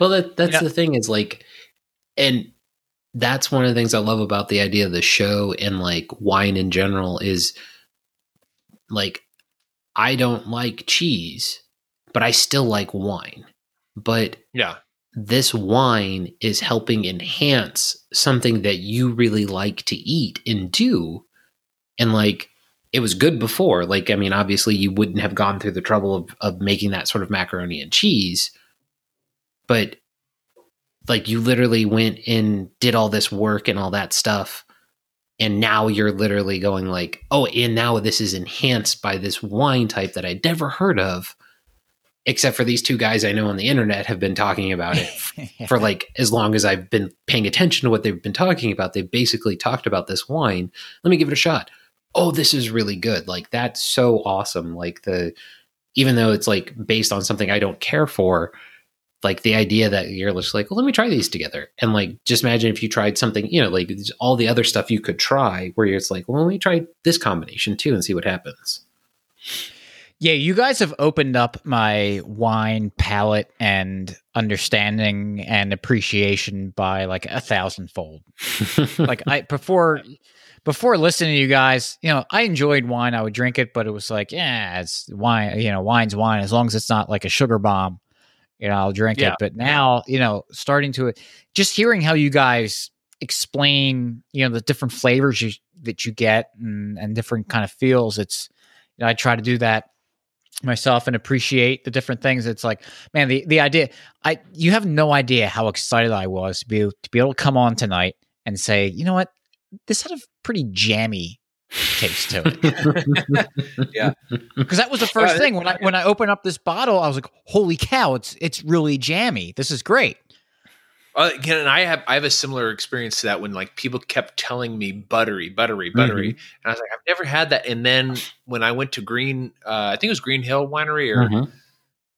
well, that that's Yeah. the thing is like, and that's one of the things I love about the idea of the show and like wine in general is like I don't like cheese, but I still like wine. But yeah. this wine is helping enhance something that you really like to eat and do. And like it was good before. Like, I mean, obviously you wouldn't have gone through the trouble of, of making that sort of macaroni and cheese. But like you literally went and did all this work and all that stuff. And now you're literally going like, oh, and now this is enhanced by this wine type that I'd never heard of except for these two guys I know on the internet have been talking about it *laughs* for like as long as I've been paying attention to what they've been talking about. They've basically talked about this wine. Let me give it a shot. Oh, this is really good. Like that's so awesome. Like the even though it's like based on something I don't care for, like the idea that you're just like, well, let me try these together. And like just imagine if you tried something, you know, like all the other stuff you could try where it's like, well, let me try this combination too and see what happens. Yeah, you guys have opened up my wine palate and understanding and appreciation by like a thousandfold. *laughs* like I before before listening to you guys, you know, I enjoyed wine. I would drink it, but it was like, yeah, it's wine. You know, wine's wine as long as it's not like a sugar bomb. You know, I'll drink Yeah. it. But now, you know, starting to just hearing how you guys explain, you know, the different flavors you, that you get and, and different kind of feels. It's, you know, I try to do that myself and appreciate the different things. It's like, man, the the idea. I you have no idea how excited I was to be to be able to come on tonight and say, you know what, this had a pretty jammy taste to it. *laughs* Yeah. because that was the first Uh, thing when I when I opened up this bottle, I was like, holy cow, it's it's really jammy. This is great. Uh, again, and I have I have a similar experience to that when like people kept telling me buttery, buttery, buttery, and I was like, I've never had that. And then when I went to Green, uh, I think it was Green Hill Winery or Mhm.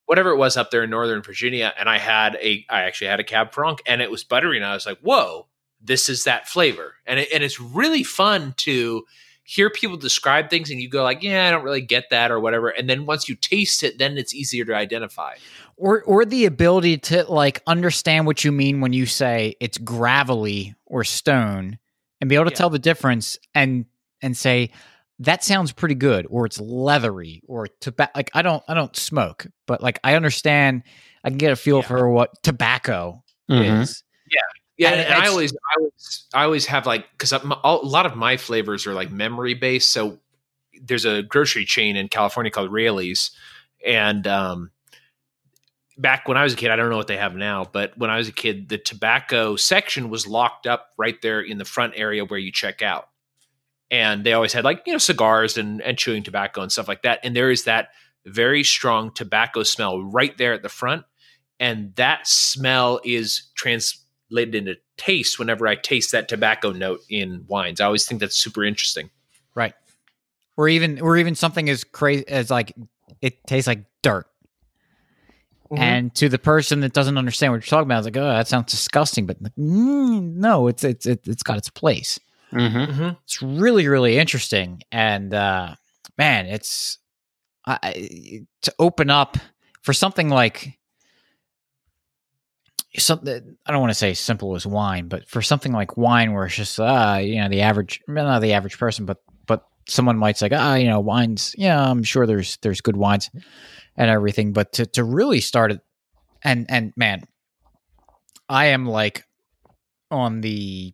whatever it was up there in Northern Virginia, and I had a I actually had a Cab Franc, and it was buttery, and I was like, whoa, this is that flavor, and it, and it's really fun to hear people describe things and you go like yeah i don't really get that or whatever and then once you taste it then it's easier to identify or or the ability to like understand what you mean when you say it's gravelly or stone and be able to Yeah. tell the difference and and say that sounds pretty good or it's leathery or tobacco like i don't i don't smoke but like i understand i can get a feel Yeah. for what tobacco Mhm. is yeah And and, I always i always i always have like because a lot of my flavors are like memory based. So there's a grocery chain in california called Raley's and um back when i was a kid i don't know what they have now but when i was a kid the tobacco section was locked up right there in the front area where you check out. And they always had like you know cigars and and chewing tobacco and stuff like that. And there is that very strong tobacco smell right there at the front. And that smell is translated into taste whenever i taste that tobacco note in wines i always think that's super interesting right or even or even something as crazy as like it tastes like dirt And to the person that doesn't understand what you're talking about, it's like, oh, that sounds disgusting. But mm, no, it's it's it, it's got its place. Mhm. Mhm. It's really really interesting, and uh, man, it's I, I- to open up for something like something. I don't want to say simple as wine, but for something like wine, where it's just uh, you know, the average, not the average person, but but someone might say, ah, you know, wines. Yeah, I'm sure there's there's good wines and everything, but to to really start it, and and man, I am like on the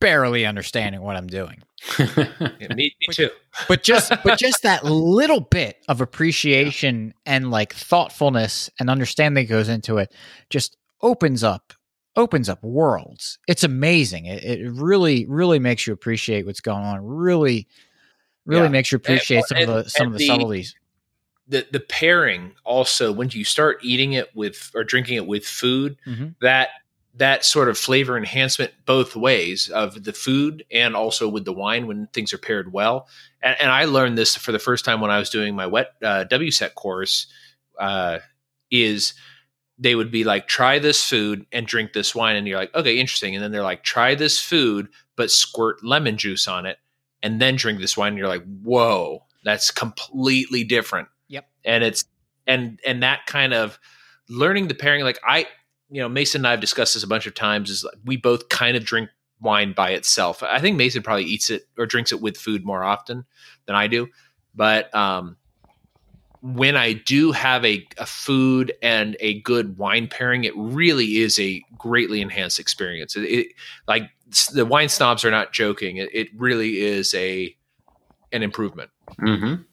barely understanding what I'm doing. *laughs* Yeah, me, me too But just but *laughs* just that little bit of appreciation and like thoughtfulness and understanding goes into it just opens up opens up worlds. It's amazing. It, it really really makes you appreciate what's going on. Really really Yeah. makes you appreciate some of the some of the the- subtleties. the the pairing also when you start eating it with or drinking it with food Mhm. that that sort of flavor enhancement both ways of the food and also with the wine when things are paired well. And, and i learned this for the first time when i was doing my wet uh, wset course uh, is they would be like try this food and drink this wine. And you're like okay interesting. And then they're like try this food but squirt lemon juice on it and then drink this wine. And you're like whoa that's completely different. Yep. and it's and and that kind of learning the pairing like i you know mason and i have discussed this a bunch of times is like we both kind of drink wine by itself. I think mason probably eats it or drinks it with food more often than i do. But um when i do have a, a food and a good wine pairing it really is a greatly enhanced experience. It, it like the wine snobs are not joking. It, it really is a an improvement. Mhm.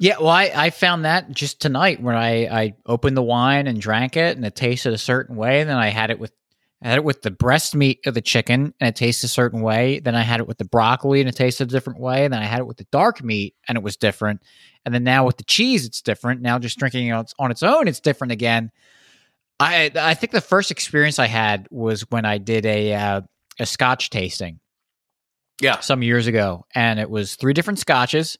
Yeah, well, I, I found that just tonight when I, I opened the wine and drank it, and it tasted a certain way. And then I had it with I had it with the breast meat of the chicken, and it tasted a certain way. Then I had it with the broccoli, and it tasted a different way. And then I had it with the dark meat, and it was different. And then now with the cheese, it's different. Now just drinking it on its- on its own, it's different again. I I think the first experience I had was when I did a uh, a Scotch tasting yeah some years ago, and it was three different scotches,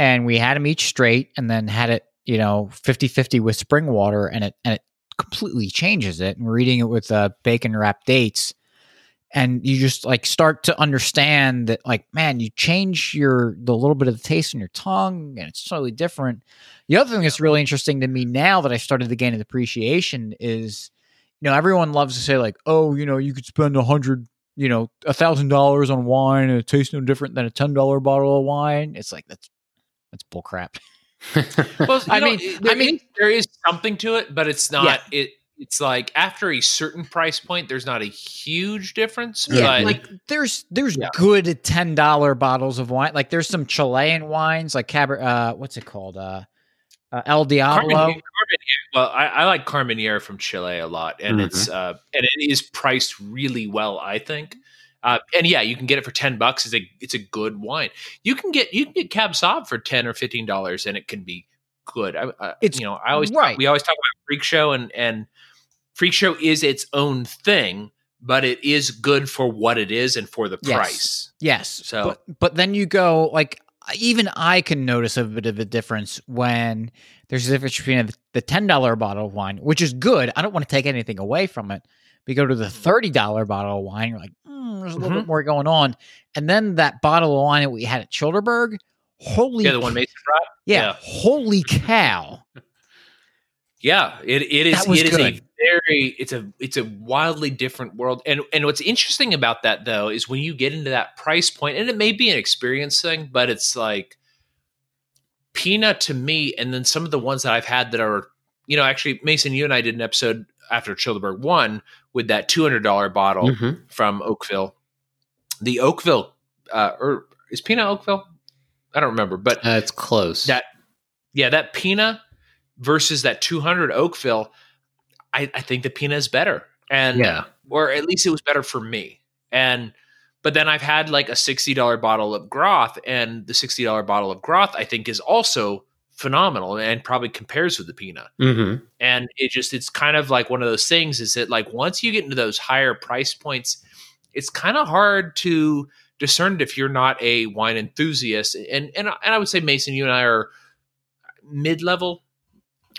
and we had them each straight, and then had it, you know, 50-50 with spring water, and it and it completely changes it. And we're eating it with uh, bacon wrapped dates, and you just like start to understand that, like, man, you change your the little bit of the taste in your tongue, and it's totally different. The other thing that's really interesting to me now that I started to gain an appreciation is, you know, everyone loves to say like, oh, you know, you could spend a hundred you know, a thousand dollars on wine and it tastes no different than a ten dollar bottle of wine. It's like that's that's bullcrap. *laughs* Well, I I mean- mean, I I mean- mean, there is something to it, but it's not. It it's like after a certain price point, there's not a huge difference. Yeah, but like there's there's Yeah. good ten dollar bottles of wine. Like there's some Chilean wines, like Caber, uh, what's it called? Uh, uh El Diablo. Carmenere, Carmenere- well, I, I like Carmenere from Chile a lot, and it's uh, and it is priced really well, I think. Uh, and yeah, you can get it for ten bucks. It's a it's a good wine. You can get you can get Cab Sauv for ten or fifteen dollars, and it can be good. I, I, It's- you know I always right. we always talk about Freak Show, and and Freak Show is its own thing, but it is good for what it is and for the Yes. price. Yes. So- but, but then you go like even I can notice a bit of a difference when there's a difference between the ten dollar bottle of wine, which is good. I don't want to take anything away from it. We go to the thirty dollar bottle of wine, you're like, mm, there's a little Mhm. bit more going on. And then that bottle of wine that we had at Childerberg, holy Yeah, the one Mason brought. yeah, yeah. holy cow. Yeah, it it is it is a very it's a it's a wildly different world. And and what's interesting about that though is when you get into that price point, and it may be an experience thing, but it's like peanut to me, and then some of the ones that I've had that are, you know, actually Mason, you and I did an episode after Childerberg one with that two hundred dollar bottle Mhm. from Oakville. The Oakville uh or is peanut Oakville? I don't remember, but Uh, it's close. that yeah that pina versus that 200 oakville i, I think the pina is better and yeah. or at least it was better for me and but then i've had like a $60 bottle of groth and the $60 bottle of groth i think is also phenomenal and probably compares with the pina hmm and it just it's kind of like one of those things is that like once you get into those higher price points it's kind of hard to discern if you're not a wine enthusiast. And and, and i would say mason you and i are mid-level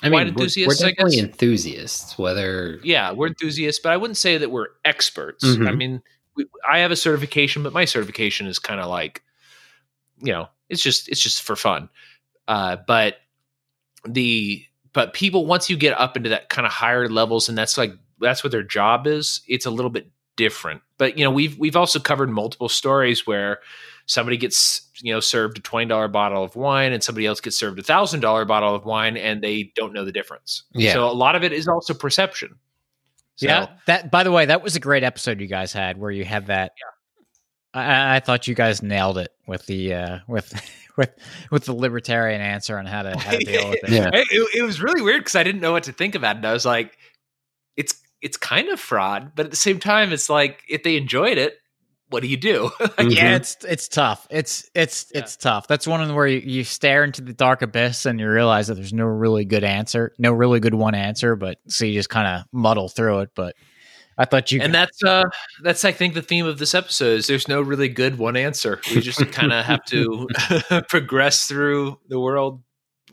I Wine mean, we're- enthusiasts, we're, I definitely enthusiasts. Whether yeah we're enthusiasts but i wouldn't say that we're experts. Mhm. i mean we, i have a certification but my certification is kind of like you know it's just it's just for fun uh but the but people once you get up into that kind of higher levels and that's like that's what their job is it's a little bit different but you know we've we've also covered multiple stories where somebody gets you know served a $20 bottle of wine and somebody else gets served a $1000 bottle of wine and they don't know the difference Yeah. so a lot of it is also perception So- yeah. That by the way, that was a great episode you guys had where you had that. I, I thought you guys nailed it with the uh, with *laughs* with with the libertarian answer on how to, how to deal with it. Yeah. It, it- it was really weird because I didn't know what to think about it. I was like, it's it's kind of fraud, but at the same time, it's like if they enjoyed it, what do you do? *laughs* Like, Mhm. Yeah, it's it's tough. It's it's Yeah. it's tough. That's one of the where you, you stare into the dark abyss and you realize that there's no really good answer, no really good one answer, but so you just kind of muddle through it. But I thought you And that's uh that's I think the theme of this episode is there's no really good one answer. We just *laughs* kind of have to *laughs* progress through the world,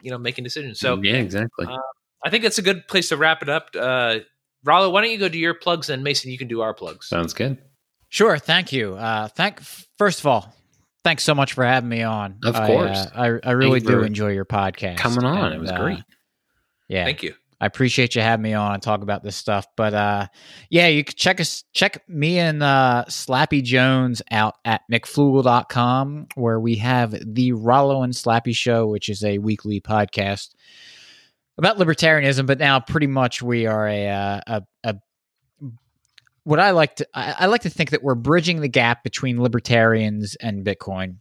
you know, making decisions. So yeah, exactly. uh, I think that's a good place to wrap it up. Uh Rollo, why don't you go do your plugs and Mason, you can do our plugs. Sounds good. Sure, thank you. Uh, thank first of all, thanks so much for having me on. Of I, course. uh, I I really you do enjoy your podcast. Coming on, and, it was uh, great. Yeah, Thank you. I appreciate you having me on and talk about this stuff. But uh, yeah, you can check us, check me and uh, Slappy Jones out at McFlugel.com, where we have the Rollo and Slappy Show, which is a weekly podcast about libertarianism. But now, pretty much, we are a uh, a, a what I like to I, I like to think that we're bridging the gap between libertarians and Bitcoin.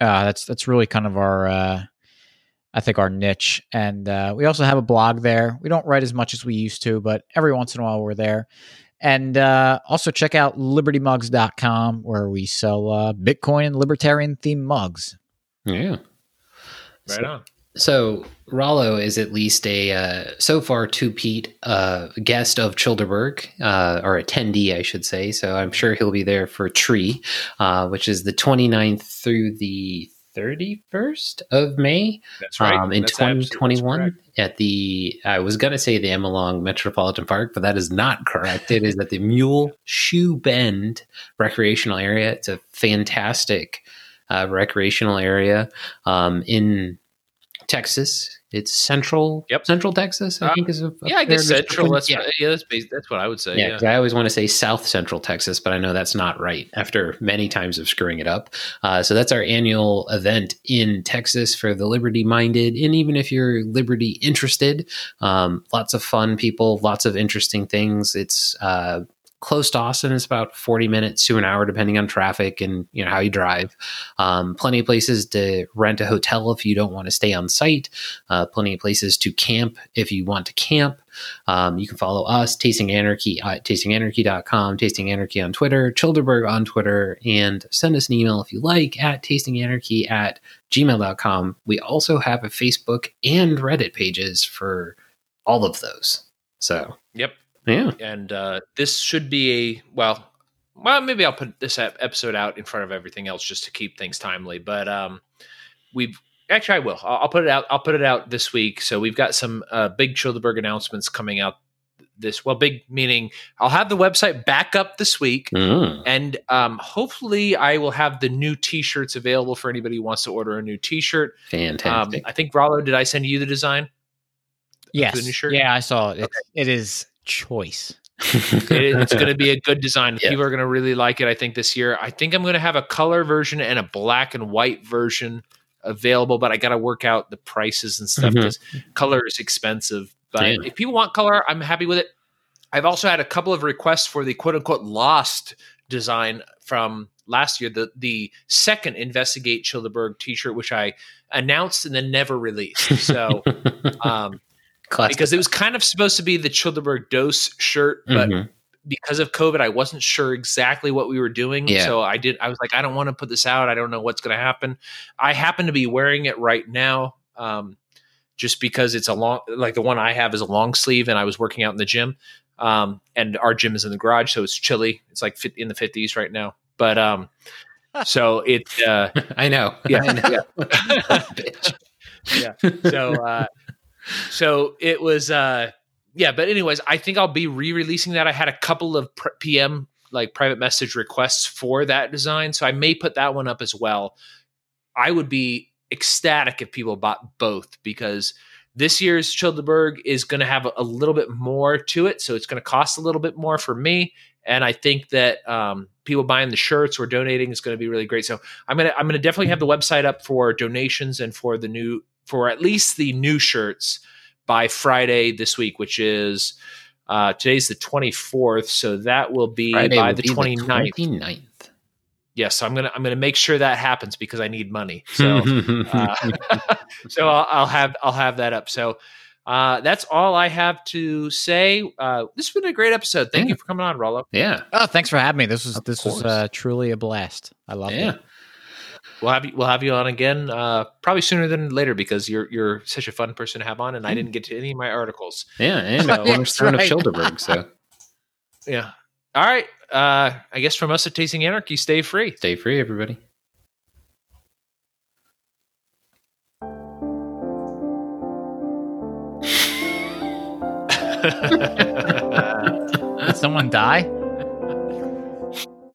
Uh, that's that's really kind of our uh, I think our niche. And uh, we also have a blog there. We don't write as much as we used to, but every once in a while we're there. And uh, also check out libertymugs.com where we sell uh, Bitcoin and libertarian themed mugs. Yeah. Right on. So Rollo is at least a uh, so far two Pete uh, guest of Childerberg uh, or attendee, I should say. So I'm sure he'll be there for Tree, uh, which is the 29th through the 31st of May That's right. um, in That's 2021 at the I was gonna say the Emma Long Metropolitan Park, but that is not correct. it is at the Mule Shoe Bend recreational area. It's a fantastic uh, recreational area um, in Texas. It's central, Yep. central Texas. I Uh, think is a, Yeah, I guess central. That's yeah. yeah, that's bas- that's what I would say. Yeah, Yeah, I always want to say South Central Texas, but I know that's not right after many times of screwing it up. Uh, so that's our annual event in Texas for the liberty minded. And even if you're liberty interested, um, lots of fun people, lots of interesting things. It's uh, close to Austin. is about 40 minutes to an hour, depending on traffic and you know how you drive. Um, plenty of places to rent a hotel if you don't want to stay on site. Uh, plenty of places to camp if you want to camp. Um, you can follow us, Tasting Anarchy at tastinganarchy.com, Tasting Anarchy on Twitter, Childerberg on Twitter, and send us an email if you like at tastinganarchy at gmail.com. We also have a Facebook and Reddit pages for all of those. So, Yep. Yeah. And uh, this should be a well. well, maybe I'll put this episode out in front of everything else just to keep things timely. But um, we've actually I will. I'll, I'll put it out. I'll put it out this week. So we've got some uh, big Childerberg announcements coming out. This well, big meaning I'll have the website back up this week, Mm. and um, hopefully I will have the new T-shirts available for anybody who wants to order a new T-shirt. Um, Fantastic. I think Rollo, did I send you the design? Yes. the new shirt? Yeah, I saw it. It's, It is choice. *laughs* It- it's going to be a good design. Yeah. People are going to really like it. I think this year. I think I'm going to have a color version and a black and white version available, but I got to work out the prices and stuff because color is expensive. But Yeah. if people want color, I'm happy with it. I've also had a couple of requests for the quote unquote lost design from last year, the the second Investigate Childerberg T-shirt, which I announced and then never released. So. *laughs* um, Classic. because it was kind of supposed to be the Childerberg Dose shirt, but Mhm. because of COVID, I wasn't sure exactly what we were doing. Yeah. So I did. I was like, I don't want to put this out. I don't know what's going to happen. I happen to be wearing it right now, um, just because it's a long, like the one I have is a long sleeve, and I was working out in the gym, um, and our gym is in the garage, so it's chilly. It's like fit in the fifties right now, but um, *laughs* so it. Uh, *laughs* I know. Yeah, *laughs* I know. yeah. Bitch. so uh so it was uh yeah but anyways i think i'll be re-releasing that. I had a couple of pm like private message requests for that design so i may put that one up as well. I would be ecstatic if people bought both because this year's Childerberg is going to have a, a little bit more to it so it's going to cost a little bit more for me and i think that um, people buying the shirts or donating is going to be really great. So i'm to i'm to definitely have the website up for donations and for the new for at least the new shirts by Friday this week, which is uh, today's the 24th. So that will be Friday by will the be 29th. 29th. Yes, so I'm gonna I'm gonna make sure that happens because I need money. So *laughs* uh, *laughs* so I'll, I'll have I'll have that up. So uh, that's all I have to say. Uh, this has been a great episode. Thank Yeah. you for coming on, Rollo. yeah. Oh, thanks for having me. This was Of this was course. uh, truly a blast. I love Yeah. it. We'll have you we'll have you on again, uh, probably sooner than later because you're you're such a fun person to have on, and I didn't get to any of my articles. Yeah. And So- a cornerstone That's of right. Childerberg. So *laughs* Yeah. All right. Uh, I guess from us at Tasting Anarchy, stay free. stay free, everybody. *laughs* Did someone die?